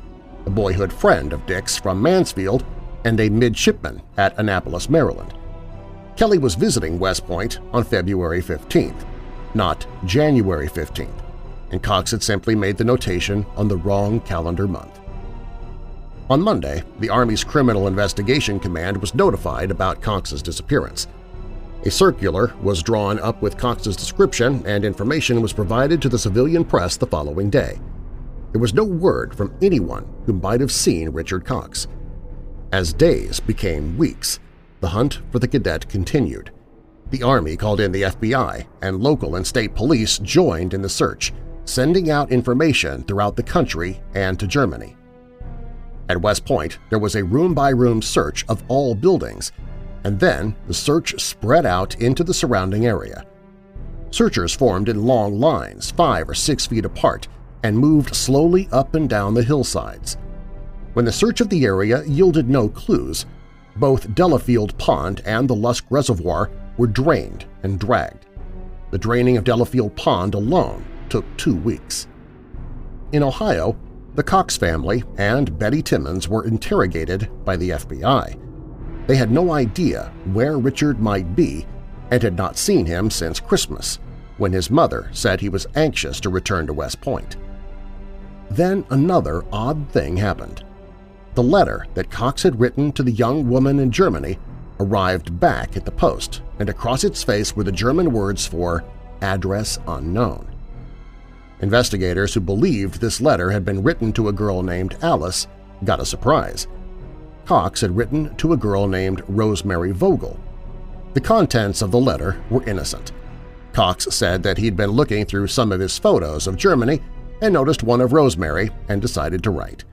Speaker 2: a boyhood friend of Dick's from Mansfield and a midshipman at Annapolis, Maryland. Kelly was visiting West Point on February 15th, not January 15th, and Cox had simply made the notation on the wrong calendar month. On Monday, the Army's Criminal Investigation Command was notified about Cox's disappearance. A circular was drawn up with Cox's description and information was provided to the civilian press the following day. There was no word from anyone who might have seen Richard Cox. As days became weeks, the hunt for the cadet continued. The Army called in the FBI, and local and state police joined in the search, sending out information throughout the country and to Germany. At West Point, there was a room-by-room -room search of all buildings, and then the search spread out into the surrounding area. Searchers formed in long lines, five or six feet apart, and moved slowly up and down the hillsides. When the search of the area yielded no clues, both Delafield Pond and the Lusk Reservoir were drained and dragged. The draining of Delafield Pond alone took two weeks. In Ohio, the Cox family and Betty Timmons were interrogated by the FBI. They had no idea where Richard might be and had not seen him since Christmas, when his mother said he was anxious to return to West Point. Then another odd thing happened. The letter that Cox had written to the young woman in Germany arrived back at the post, and across its face were the German words for address unknown. Investigators who believed this letter had been written to a girl named Alice got a surprise. Cox had written to a girl named Rosemary Vogel. The contents of the letter were innocent. Cox said that he'd been looking through some of his photos of Germany and noticed one of Rosemary and decided to write.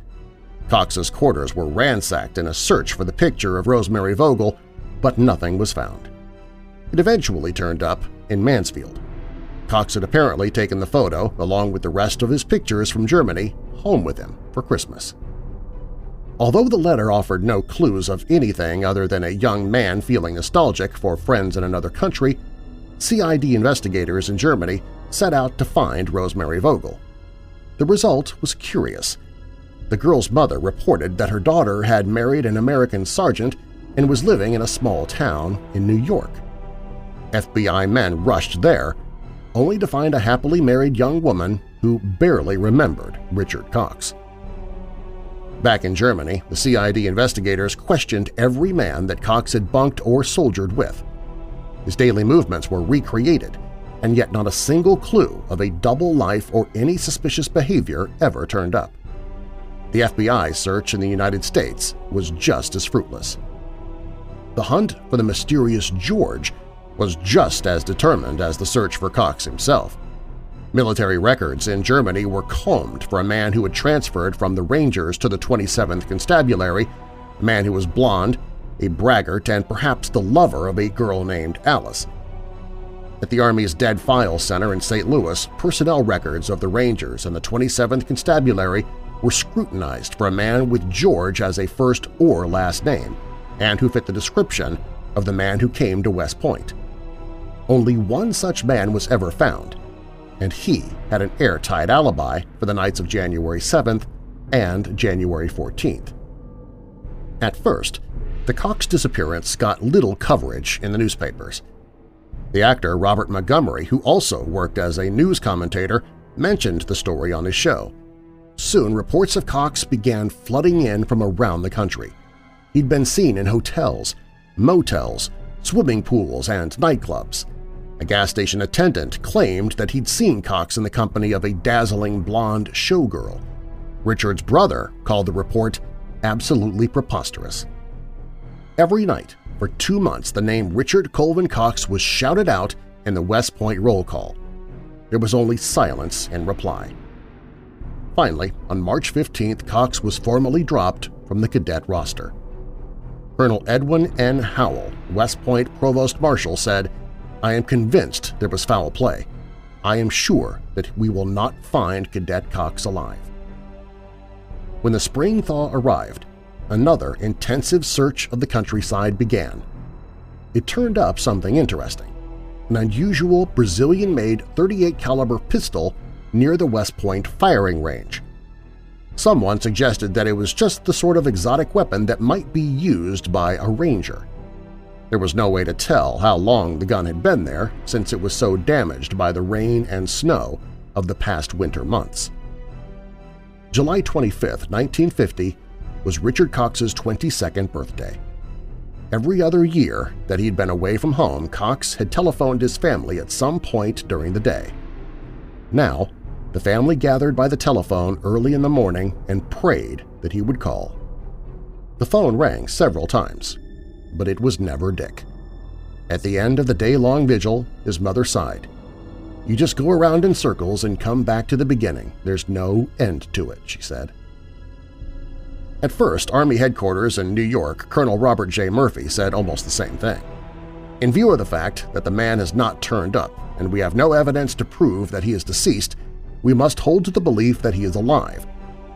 Speaker 2: Cox's quarters were ransacked in a search for the picture of Rosemary Vogel but nothing was found. It eventually turned up in Mansfield. Cox had apparently taken the photo, along with the rest of his pictures from Germany, home with him for Christmas. Although the letter offered no clues of anything other than a young man feeling nostalgic for friends in another country, CID investigators in Germany set out to find Rosemary Vogel. The result was curious. The girl's mother reported that her daughter had married an American sergeant and was living in a small town in New York. FBI men rushed there, only to find a happily married young woman who barely remembered Richard Cox. Back in Germany, the CID investigators questioned every man that Cox had bunked or soldiered with. His daily movements were recreated, and yet not a single clue of a double life or any suspicious behavior ever turned up. The FBI search in the United States was just as fruitless. The hunt for the mysterious George was just as determined as the search for Cox himself. Military records in Germany were combed for a man who had transferred from the Rangers to the 27th Constabulary, a man who was blond, a braggart, and perhaps the lover of a girl named Alice. At the Army's Dead File Center in St. Louis, personnel records of the Rangers and the 27th Constabulary were scrutinized for a man with George as a first or last name, and who fit the description of the man who came to West Point. Only one such man was ever found, and he had an airtight alibi for the nights of January 7th and January 14th. At first, the Cox disappearance got little coverage in the newspapers. The actor Robert Montgomery, who also worked as a news commentator, mentioned the story on his show. Soon reports of Cox began flooding in from around the country. He'd been seen in hotels, motels, swimming pools, and nightclubs. A gas station attendant claimed that he'd seen Cox in the company of a dazzling blonde showgirl. Richard's brother called the report absolutely preposterous. Every night for two months the name Richard Colvin Cox was shouted out in the West Point roll call. There was only silence in reply. Finally, on March 15th, Cox was formally dropped from the cadet roster. Colonel Edwin N. Howell, West Point Provost Marshal, said, I am convinced there was foul play. I am sure that we will not find Cadet Cox alive. When the spring thaw arrived, another intensive search of the countryside began. It turned up something interesting – an unusual Brazilian-made 38 caliber pistol near the West Point firing range. Someone suggested that it was just the sort of exotic weapon that might be used by a ranger. There was no way to tell how long the gun had been there since it was so damaged by the rain and snow of the past winter months. July 25, 1950 was Richard Cox's 22nd birthday. Every other year that he'd been away from home, Cox had telephoned his family at some point during the day. Now, the family gathered by the telephone early in the morning and prayed that he would call. The phone rang several times, but it was never Dick. At the end of the day-long vigil, his mother sighed. You just go around in circles and come back to the beginning. There's no end to it, she said. At first, Army headquarters in New York, Colonel Robert J. Murphy said almost the same thing. In view of the fact that the man has not turned up and we have no evidence to prove that he is deceased, we must hold to the belief that he is alive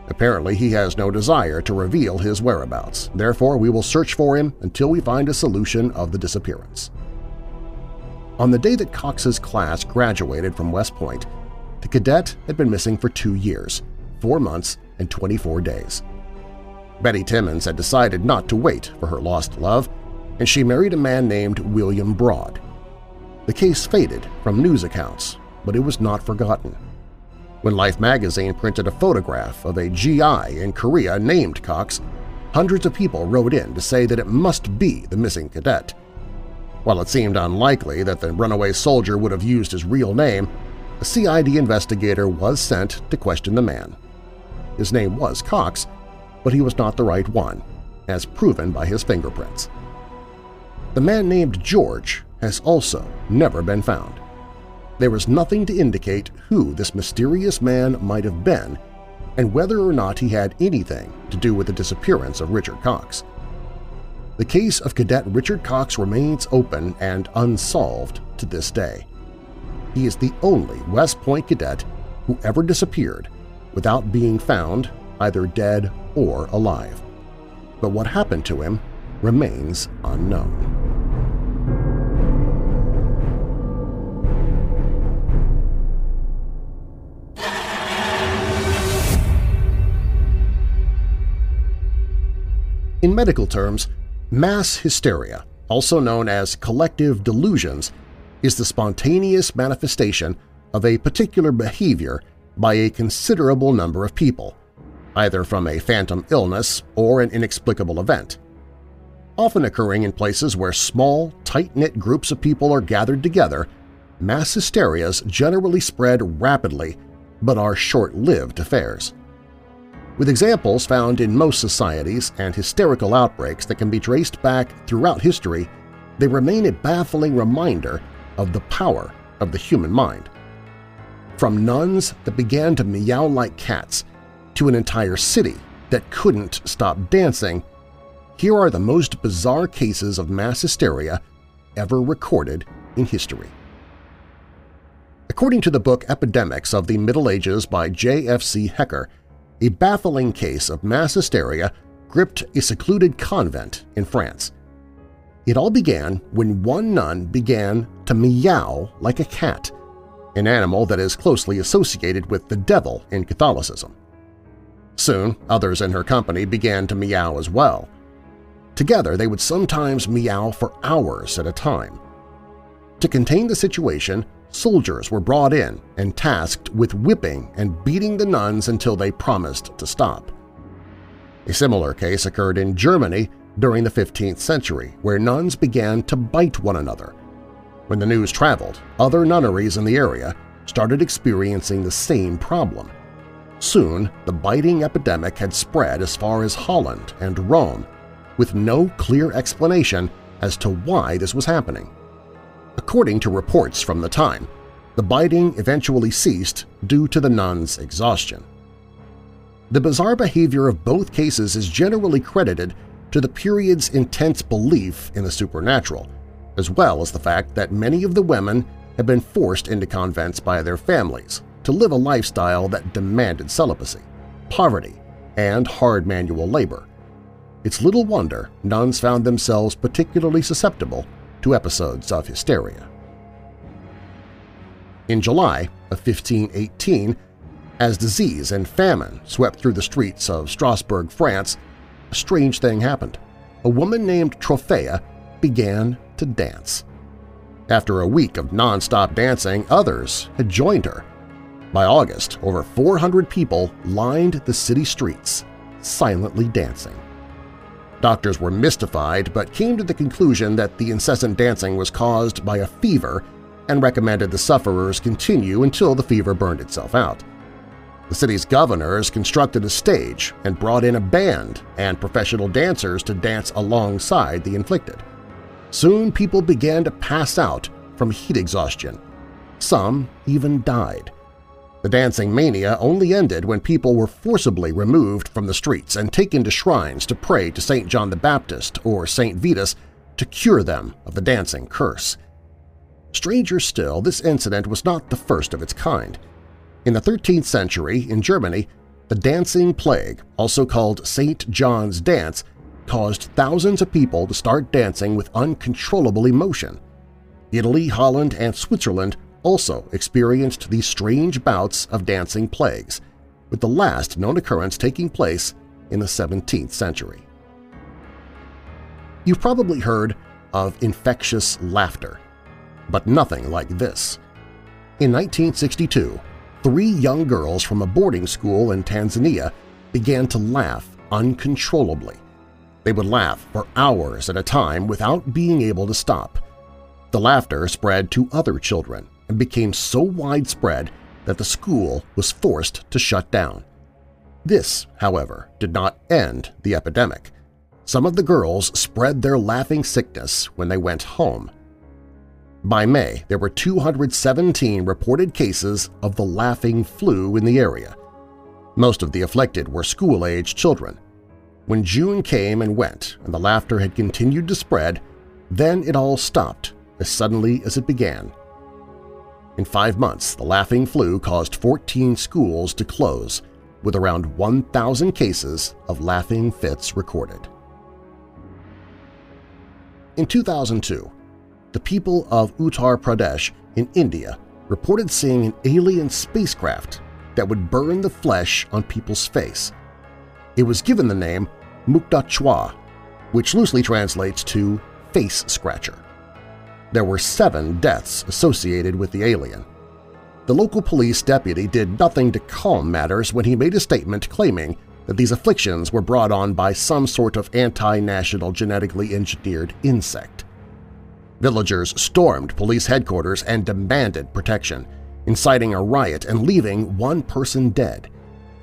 Speaker 2: Apparently he has no desire to reveal his whereabouts, therefore we will search for him until we find a solution of the disappearance. On the day that Cox's class graduated from West Point, the cadet had been missing for two years, four months, and 24 days. Betty Timmons had decided not to wait for her lost love, and she married a man named William Broad. The case faded from news accounts, but it was not forgotten. When Life magazine printed a photograph of a GI in Korea named Cox, hundreds of people wrote in to say that it must be the missing cadet. While it seemed unlikely that the runaway soldier would have used his real name, a CID investigator was sent to question the man. His name was Cox, but he was not the right one, as proven by his fingerprints. The man named George has also never been found there was nothing to indicate who this mysterious man might have been and whether or not he had anything to do with the disappearance of Richard Cox. The case of Cadet Richard Cox remains open and unsolved to this day. He is the only West Point cadet who ever disappeared without being found either dead or alive. But what happened to him remains unknown. In medical terms, mass hysteria, also known as collective delusions, is the spontaneous manifestation of a particular behavior by a considerable number of people, either from a phantom illness or an inexplicable event. Often occurring in places where small, tight-knit groups of people are gathered together, mass hysterias generally spread rapidly but are short-lived affairs. With examples found in most societies and hysterical outbreaks that can be traced back throughout history, they remain a baffling reminder of the power of the human mind. From nuns that began to meow like cats to an entire city that couldn't stop dancing, here are the most bizarre cases of mass hysteria ever recorded in history. According to the book Epidemics of the Middle Ages by J.F.C. Hecker, a baffling case of mass hysteria gripped a secluded convent in France. It all began when one nun began to meow like a cat, an animal that is closely associated with the devil in Catholicism. Soon, others in her company began to meow as well. Together, they would sometimes meow for hours at a time. To contain the situation, soldiers were brought in and tasked with whipping and beating the nuns until they promised to stop. A similar case occurred in Germany during the 15th century, where nuns began to bite one another. When the news traveled, other nunneries in the area started experiencing the same problem. Soon, the biting epidemic had spread as far as Holland and Rome, with no clear explanation as to why this was happening. According to reports from the time, the biting eventually ceased due to the nuns' exhaustion. The bizarre behavior of both cases is generally credited to the period's intense belief in the supernatural, as well as the fact that many of the women had been forced into convents by their families to live a lifestyle that demanded celibacy, poverty, and hard manual labor. It's little wonder nuns found themselves particularly susceptible to episodes of hysteria. In July of 1518, as disease and famine swept through the streets of Strasbourg, France, a strange thing happened. A woman named Troffea began to dance. After a week of non-stop dancing, others had joined her. By August, over 400 people lined the city streets, silently dancing. Doctors were mystified but came to the conclusion that the incessant dancing was caused by a fever and recommended the sufferers continue until the fever burned itself out. The city's governors constructed a stage and brought in a band and professional dancers to dance alongside the inflicted. Soon people began to pass out from heat exhaustion. Some even died. The dancing mania only ended when people were forcibly removed from the streets and taken to shrines to pray to St. John the Baptist or St. Vitus to cure them of the dancing curse. Stranger still, this incident was not the first of its kind. In the 13th century, in Germany, the Dancing Plague, also called St. John's Dance, caused thousands of people to start dancing with uncontrollable emotion. Italy, Holland, and Switzerland also experienced these strange bouts of dancing plagues, with the last known occurrence taking place in the 17th century. You've probably heard of infectious laughter, but nothing like this. In 1962, three young girls from a boarding school in Tanzania began to laugh uncontrollably. They would laugh for hours at a time without being able to stop. The laughter spread to other children and became so widespread that the school was forced to shut down. This, however, did not end the epidemic. Some of the girls spread their laughing sickness when they went home. By May, there were 217 reported cases of the laughing flu in the area. Most of the afflicted were school-age children. When June came and went and the laughter had continued to spread, then it all stopped as suddenly as it began. In five months, the laughing flu caused 14 schools to close, with around 1,000 cases of laughing fits recorded. In 2002, the people of Uttar Pradesh in India reported seeing an alien spacecraft that would burn the flesh on people's face. It was given the name Mukta Chwa, which loosely translates to face scratcher. There were seven deaths associated with the alien. The local police deputy did nothing to calm matters when he made a statement claiming that these afflictions were brought on by some sort of anti-national genetically engineered insect. Villagers stormed police headquarters and demanded protection, inciting a riot and leaving one person dead.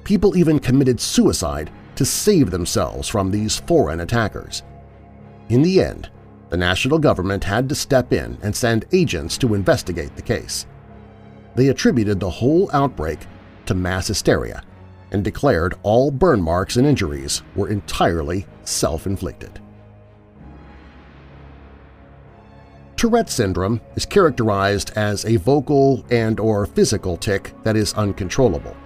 Speaker 2: People even committed suicide to save themselves from these foreign attackers. In the end, the national government had to step in and send agents to investigate the case. they attributed the whole outbreak to mass hysteria and declared all burn marks and injuries were entirely self-inflicted. Tourette syndrome is characterized as a vocal and or physical tic that is uncontrollable.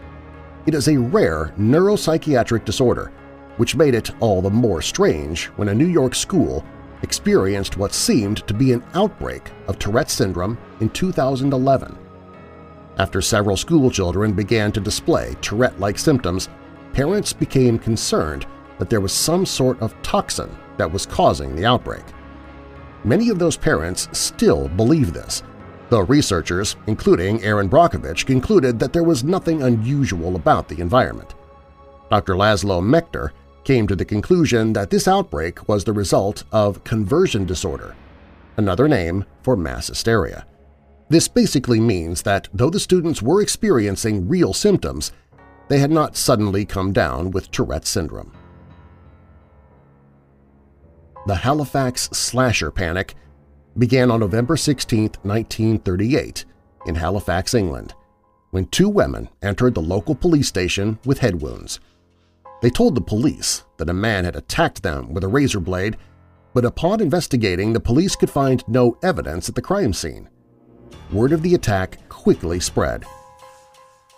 Speaker 2: It is a rare neuropsychiatric disorder, which made it all the more strange when a New York school experienced what seemed to be an outbreak of Tourette syndrome in 2011. After several schoolchildren began to display Tourette-like symptoms, parents became concerned that there was some sort of toxin that was causing the outbreak. Many of those parents still believe this, though researchers, including Erin Brockovich, concluded that there was nothing unusual about the environment. Dr. Laszlo Mechtler came to the conclusion that this outbreak was the result of conversion disorder, another name for mass hysteria. This basically means that though the students were experiencing real symptoms, they had not suddenly come down with Tourette syndrome. The Halifax Slasher Panic began on November 16, 1938, in Halifax, England, when two women entered the local police station with head wounds. They told the police that a man had attacked them with a razor blade, but upon investigating, the police could find no evidence at the crime scene word of the attack quickly spread.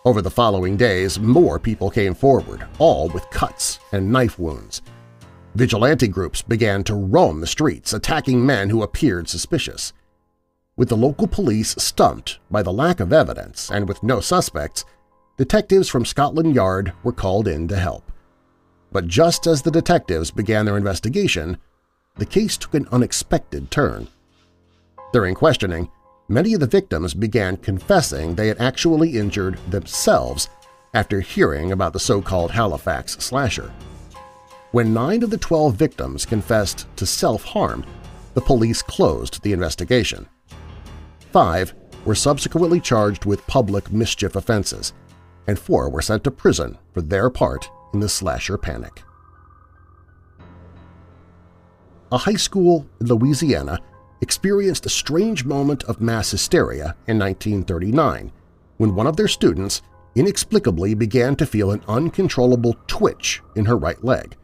Speaker 2: Over the following days, more people came forward, all with cuts and knife wounds. Vigilante groups began to roam the streets, attacking men who appeared suspicious. With the local police stumped by the lack of evidence and with no suspects, detectives from Scotland Yard were called in to help. But just as the detectives began their investigation, the case took an unexpected turn. During questioning, many of the victims began confessing they had actually injured themselves after hearing about the so-called Halifax slasher. When nine of the 12 victims confessed to self-harm, the police closed the investigation. Five were subsequently charged with public mischief offenses, and four were sent to prison for their part in the slasher panic. A high school in Louisiana experienced a strange moment of mass hysteria in 1939 when one of their students inexplicably began to feel an uncontrollable twitch in her right leg.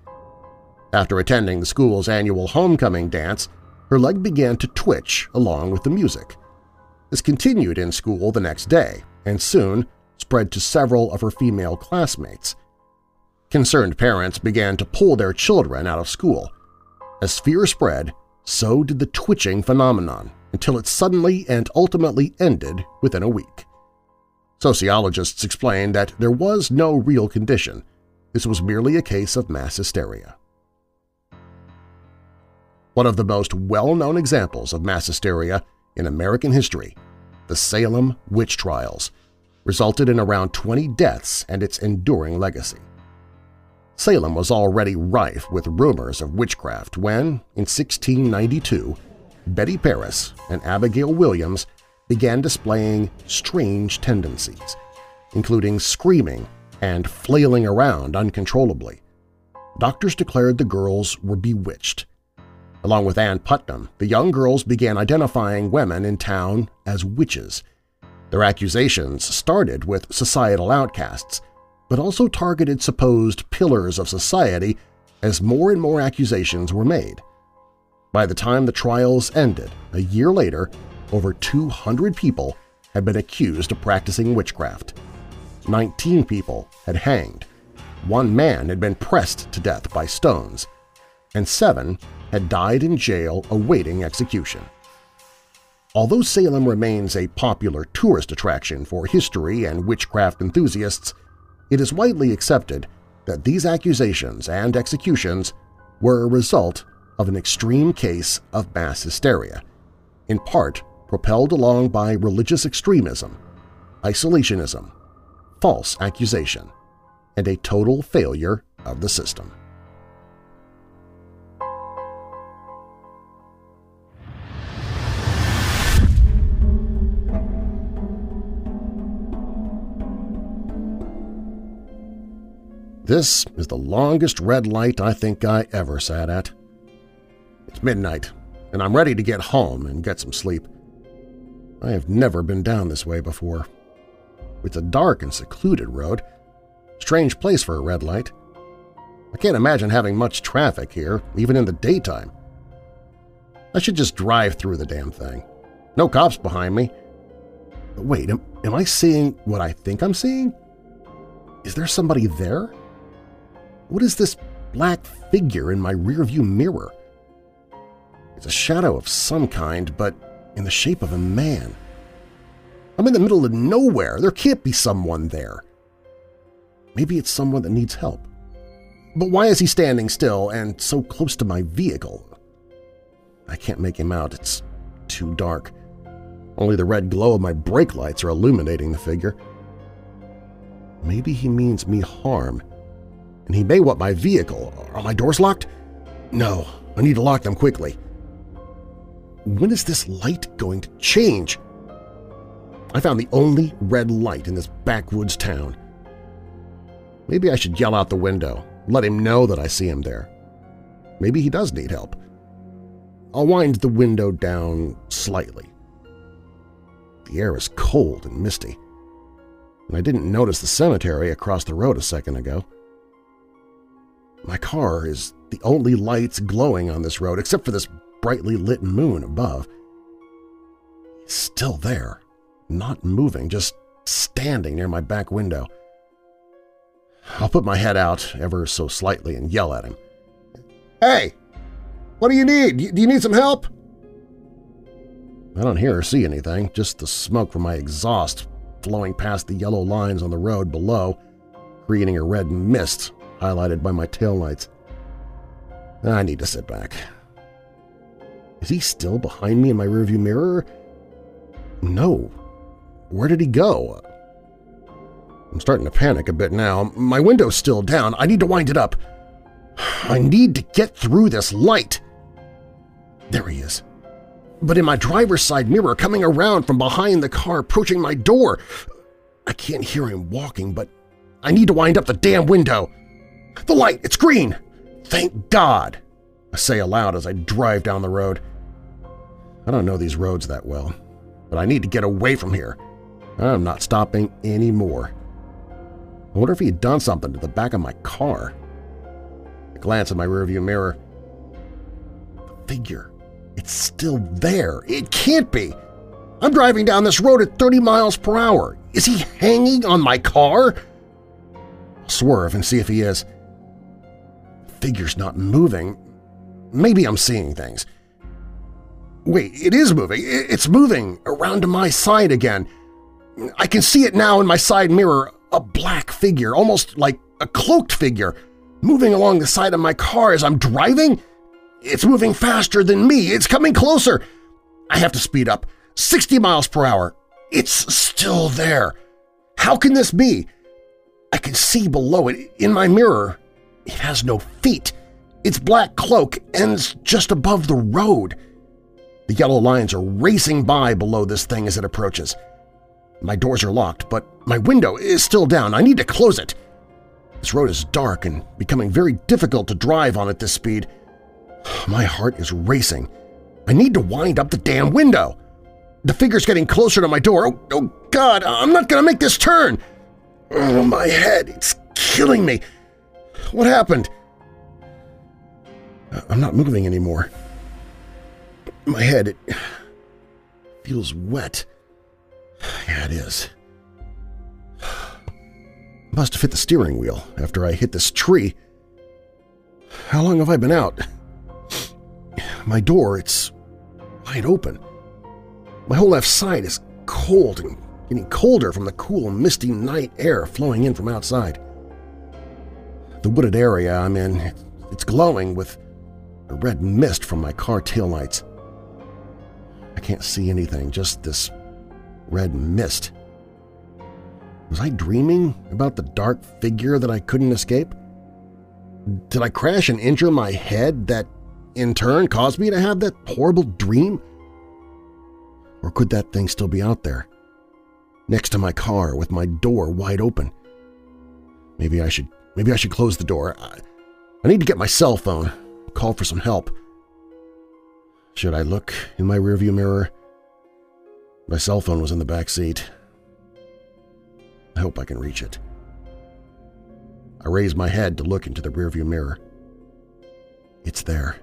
Speaker 2: After attending the school's annual homecoming dance, her leg began to twitch along with the music. This continued in school the next day and soon spread to several of her female classmates. Concerned parents began to pull their children out of school. As fear spread, so did the twitching phenomenon until it suddenly and ultimately ended within a week. Sociologists explained that there was no real condition. This was merely a case of mass hysteria. One of the most well-known examples of mass hysteria in American history, the Salem witch trials, resulted in around 20 deaths and its enduring legacy. Salem was already rife with rumors of witchcraft when, in 1692, Betty Paris and Abigail Williams began displaying strange tendencies, including screaming and flailing around uncontrollably. Doctors declared the girls were bewitched. Along with Ann Putnam, the young girls began identifying women in town as witches. Their accusations started with societal outcasts, but also targeted supposed pillars of society as more and more accusations were made. By the time the trials ended, a year later, over 200 people had been accused of practicing witchcraft. 19 people had hanged, one man had been pressed to death by stones, and seven had died in jail awaiting execution. Although Salem remains a popular tourist attraction for history and witchcraft enthusiasts, it is widely accepted that these accusations and executions were a result of an extreme case of mass hysteria, in part propelled along by religious extremism, isolationism, false accusation, and a total failure of the system. This is the longest red light I think I ever sat at. It's midnight, and I'm ready to get home and get some sleep. I have never been down this way before. It's a dark and secluded road. Strange place for a red light. I can't imagine having much traffic here, even in the daytime. I should just drive through the damn thing. No cops behind me. But wait, am, am I seeing what I think I'm seeing? Is there somebody there? What is this black figure in my rearview mirror? It's a shadow of some kind, but in the shape of a man. I'm in the middle of nowhere. There can't be someone there. Maybe it's someone that needs help. But why is he standing still and so close to my vehicle? I can't make him out. It's too dark. Only the red glow of my brake lights are illuminating the figure. Maybe he means me harm, and he may want my vehicle. Are my doors locked? No, I need to lock them quickly. When is this light going to change? I found the only red light in this backwoods town. Maybe I should yell out the window, let him know that I see him there. Maybe he does need help. I'll wind the window down slightly. The air is cold and misty, and I didn't notice the cemetery across the road a second ago. My car is the only lights glowing on this road except for this brightly lit moon above. Still there, not moving, just standing near my back window. I'll put my head out ever so slightly and yell at him. Hey! What do you need? Do you need some help? I don't hear or see anything, just the smoke from my exhaust flowing past the yellow lines on the road below, creating a red mist highlighted by my taillights. I need to sit back. Is he still behind me in my rearview mirror? No. Where did he go? I'm starting to panic a bit now. My window's still down. I need to wind it up. I need to get through this light. There he is. But in my driver's side mirror, coming around from behind the car, approaching my door. I can't hear him walking, but I need to wind up the damn window. The light, it's green! Thank God! I say aloud as I drive down the road. I don't know these roads that well, but I need to get away from here. I'm not stopping anymore. I wonder if he had done something to the back of my car. I glance at my rearview mirror. The figure. It's still there. It can't be. I'm driving down this road at 30 miles per hour. Is he hanging on my car? I'll swerve and see if he is. Figure's not moving. Maybe I'm seeing things. Wait, it is moving. It's moving around to my side again. I can see it now in my side mirror, a black figure, almost like a cloaked figure, moving along the side of my car as I'm driving. It's moving faster than me. It's coming closer. I have to speed up. 60 miles per hour. It's still there. How can this be? I can see below it in my mirror. It has no feet. Its black cloak ends just above the road. The yellow lines are racing by below this thing as it approaches. My doors are locked, but my window is still down. I need to close it. This road is dark and becoming very difficult to drive on at this speed. My heart is racing. I need to wind up the damn window. The figure's getting closer to my door. Oh, oh God, I'm not going to make this turn. Oh, my head, it's killing me. What happened? I'm not moving anymore. My head, it feels wet. Yeah, it is. Must have hit the steering wheel after I hit this tree. How long have I been out? My door, it's wide open. My whole left side is cold and getting colder from the cool, misty night air flowing in from outside. The wooded area I'm in, it's glowing with a red mist from my car taillights. I can't see anything, just this red mist. Was I dreaming about the dark figure that I couldn't escape? Did I crash and injure my head that in turn caused me to have that horrible dream? Or could that thing still be out there, next to my car with my door wide open? Maybe I should maybe I should close the door. I, I need to get my cell phone, call for some help. Should I look in my rearview mirror? My cell phone was in the back seat. I hope I can reach it. I raise my head to look into the rearview mirror. It's there.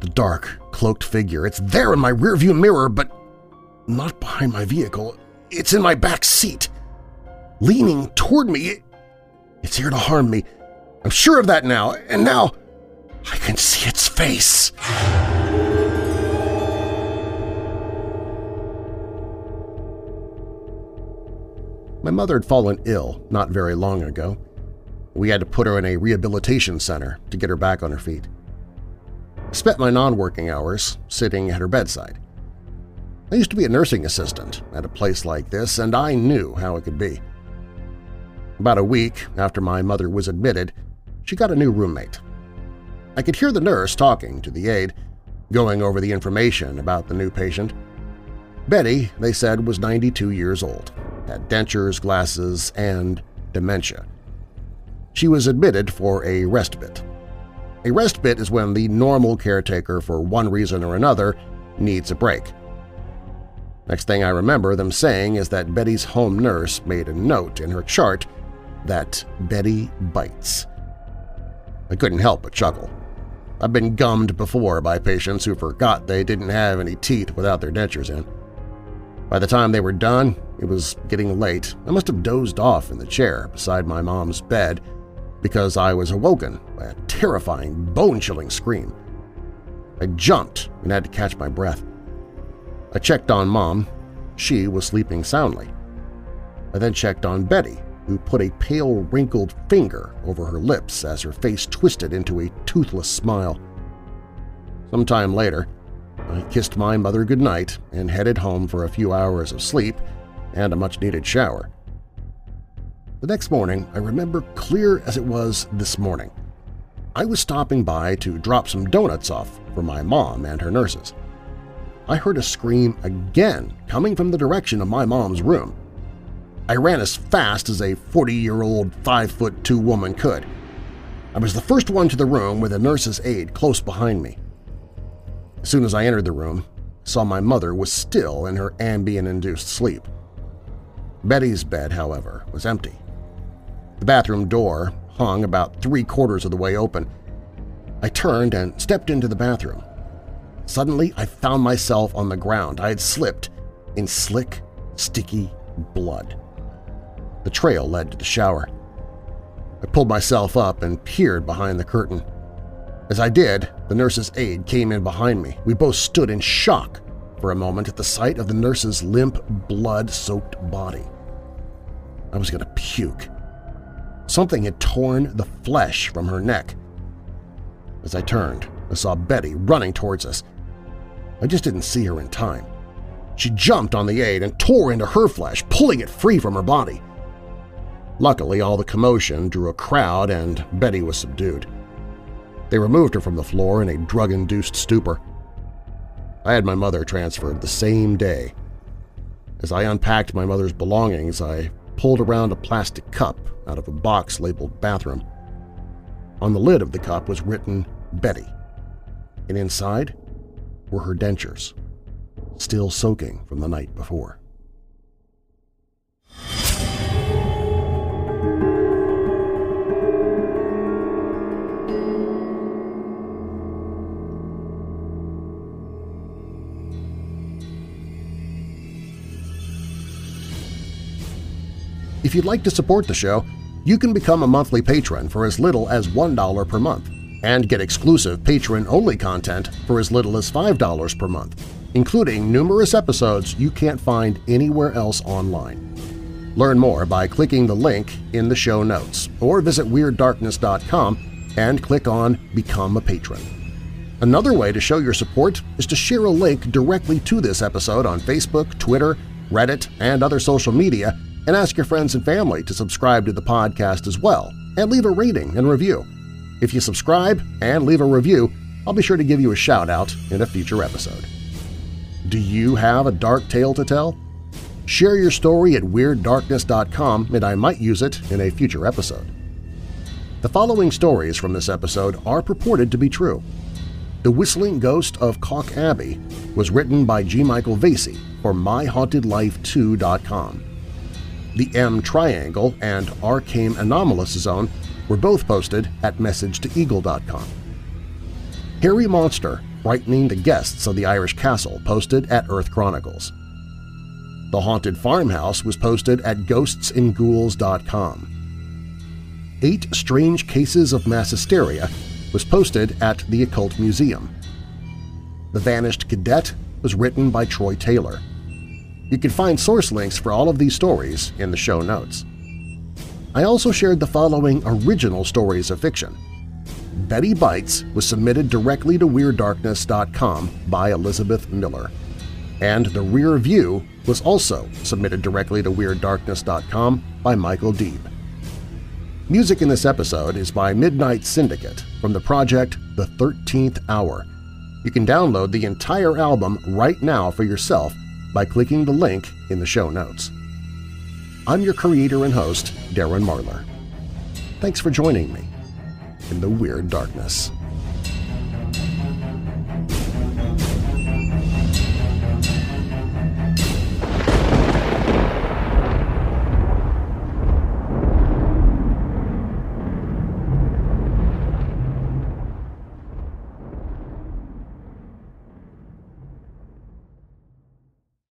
Speaker 2: The dark, cloaked figure. It's there in my rearview mirror, but not behind my vehicle. It's in my back seat. Leaning toward me. It's here to harm me. I'm sure of that now, and now I can see its face. My mother had fallen ill not very long ago. We had to put her in a rehabilitation center to get her back on her feet. I spent my non-working hours sitting at her bedside. I used to be a nursing assistant at a place like this, and I knew how it could be. About a week after my mother was admitted, she got a new roommate. I could hear the nurse talking to the aide, going over the information about the new patient. Betty, they said, was 92 years old, had dentures, glasses, and dementia. She was admitted for a respite. A respite is when the normal caretaker, for one reason or another, needs a break. Next thing I remember them saying is that Betty's home nurse made a note in her chart that Betty bites. I couldn't help but chuckle. I've been gummed before by patients who forgot they didn't have any teeth without their dentures in. By the time they were done, it was getting late. I must have dozed off in the chair beside my mom's bed because I was awoken by a terrifying, bone-chilling scream. I jumped and had to catch my breath. I checked on Mom. She was sleeping soundly. I then checked on Betty, who put a pale, wrinkled finger over her lips as her face twisted into a toothless smile. Some time later, I kissed my mother goodnight and headed home for a few hours of sleep and a much-needed shower. The next morning, I remember clear as it was this morning. I was stopping by to drop some donuts off for my mom and her nurses. I heard a scream again coming from the direction of my mom's room. I ran as fast as a 40-year-old 5'2 woman could. I was the first one to the room with a nurse's aide close behind me. As soon as I entered the room, I saw my mother was still in her Ambien-induced sleep. Betty's bed, however, was empty. The bathroom door hung about three-quarters of the way open. I turned and stepped into the bathroom. Suddenly, I found myself on the ground. I had slipped in slick, sticky blood. The trail led to the shower. I pulled myself up and peered behind the curtain. As I did, the nurse's aide came in behind me. We both stood in shock for a moment at the sight of the nurse's limp, blood-soaked body. I was going to puke. Something had torn the flesh from her neck. As I turned, I saw Betty running towards us. I just didn't see her in time. She jumped on the aide and tore into her flesh, pulling it free from her body. Luckily, all the commotion drew a crowd and Betty was subdued. They removed her from the floor in a drug-induced stupor. I had my mother transferred the same day. As I unpacked my mother's belongings, I pulled around a plastic cup out of a box labeled bathroom. On the lid of the cup was written Betty, and inside were her dentures, still soaking from the night before. If you'd like to support the show, you can become a monthly patron for as little as $1 per month and get exclusive patron-only content for as little as $5 per month, including numerous episodes you can't find anywhere else online. Learn more by clicking the link in the show notes or visit WeirdDarkness.com and click on Become a Patron. Another way to show your support is to share a link directly to this episode on Facebook, Twitter, Reddit, and other social media and ask your friends and family to subscribe to the podcast as well and leave a rating and review. If you subscribe and leave a review, I'll be sure to give you a shout-out in a future episode. Do you have a dark tale to tell? Share your story at WeirdDarkness.com and I might use it in a future episode. The following stories from this episode are purported to be true. The Whistling Ghost of Calke Abbey was written by G. Michael Vasey for MyHauntedLifeToo.com. The M Triangle and Arkaim Anomalous Zone were both posted at messagetoeagle.com. Hairy Monster, frightening the guests of the Irish Castle, posted at Earth Chronicles. The Haunted Farmhouse was posted at ghostsandghouls.com. Eight Strange Cases of Mass Hysteria was posted at the Occult Museum. The Vanished Cadet was written by Troy Taylor. You can find source links for all of these stories in the show notes. I also shared the following original stories of fiction. Betty Bites was submitted directly to WeirdDarkness.com by Elizabeth Miller. And The Rear View was also submitted directly to WeirdDarkness.com by Michael Deeb. Music in this episode is by Midnight Syndicate from the project The Thirteenth Hour. You can download the entire album right now for yourself by clicking the link in the show notes. I'm your creator and host, Darren Marlar. Thanks for joining me in the Weird Darkness.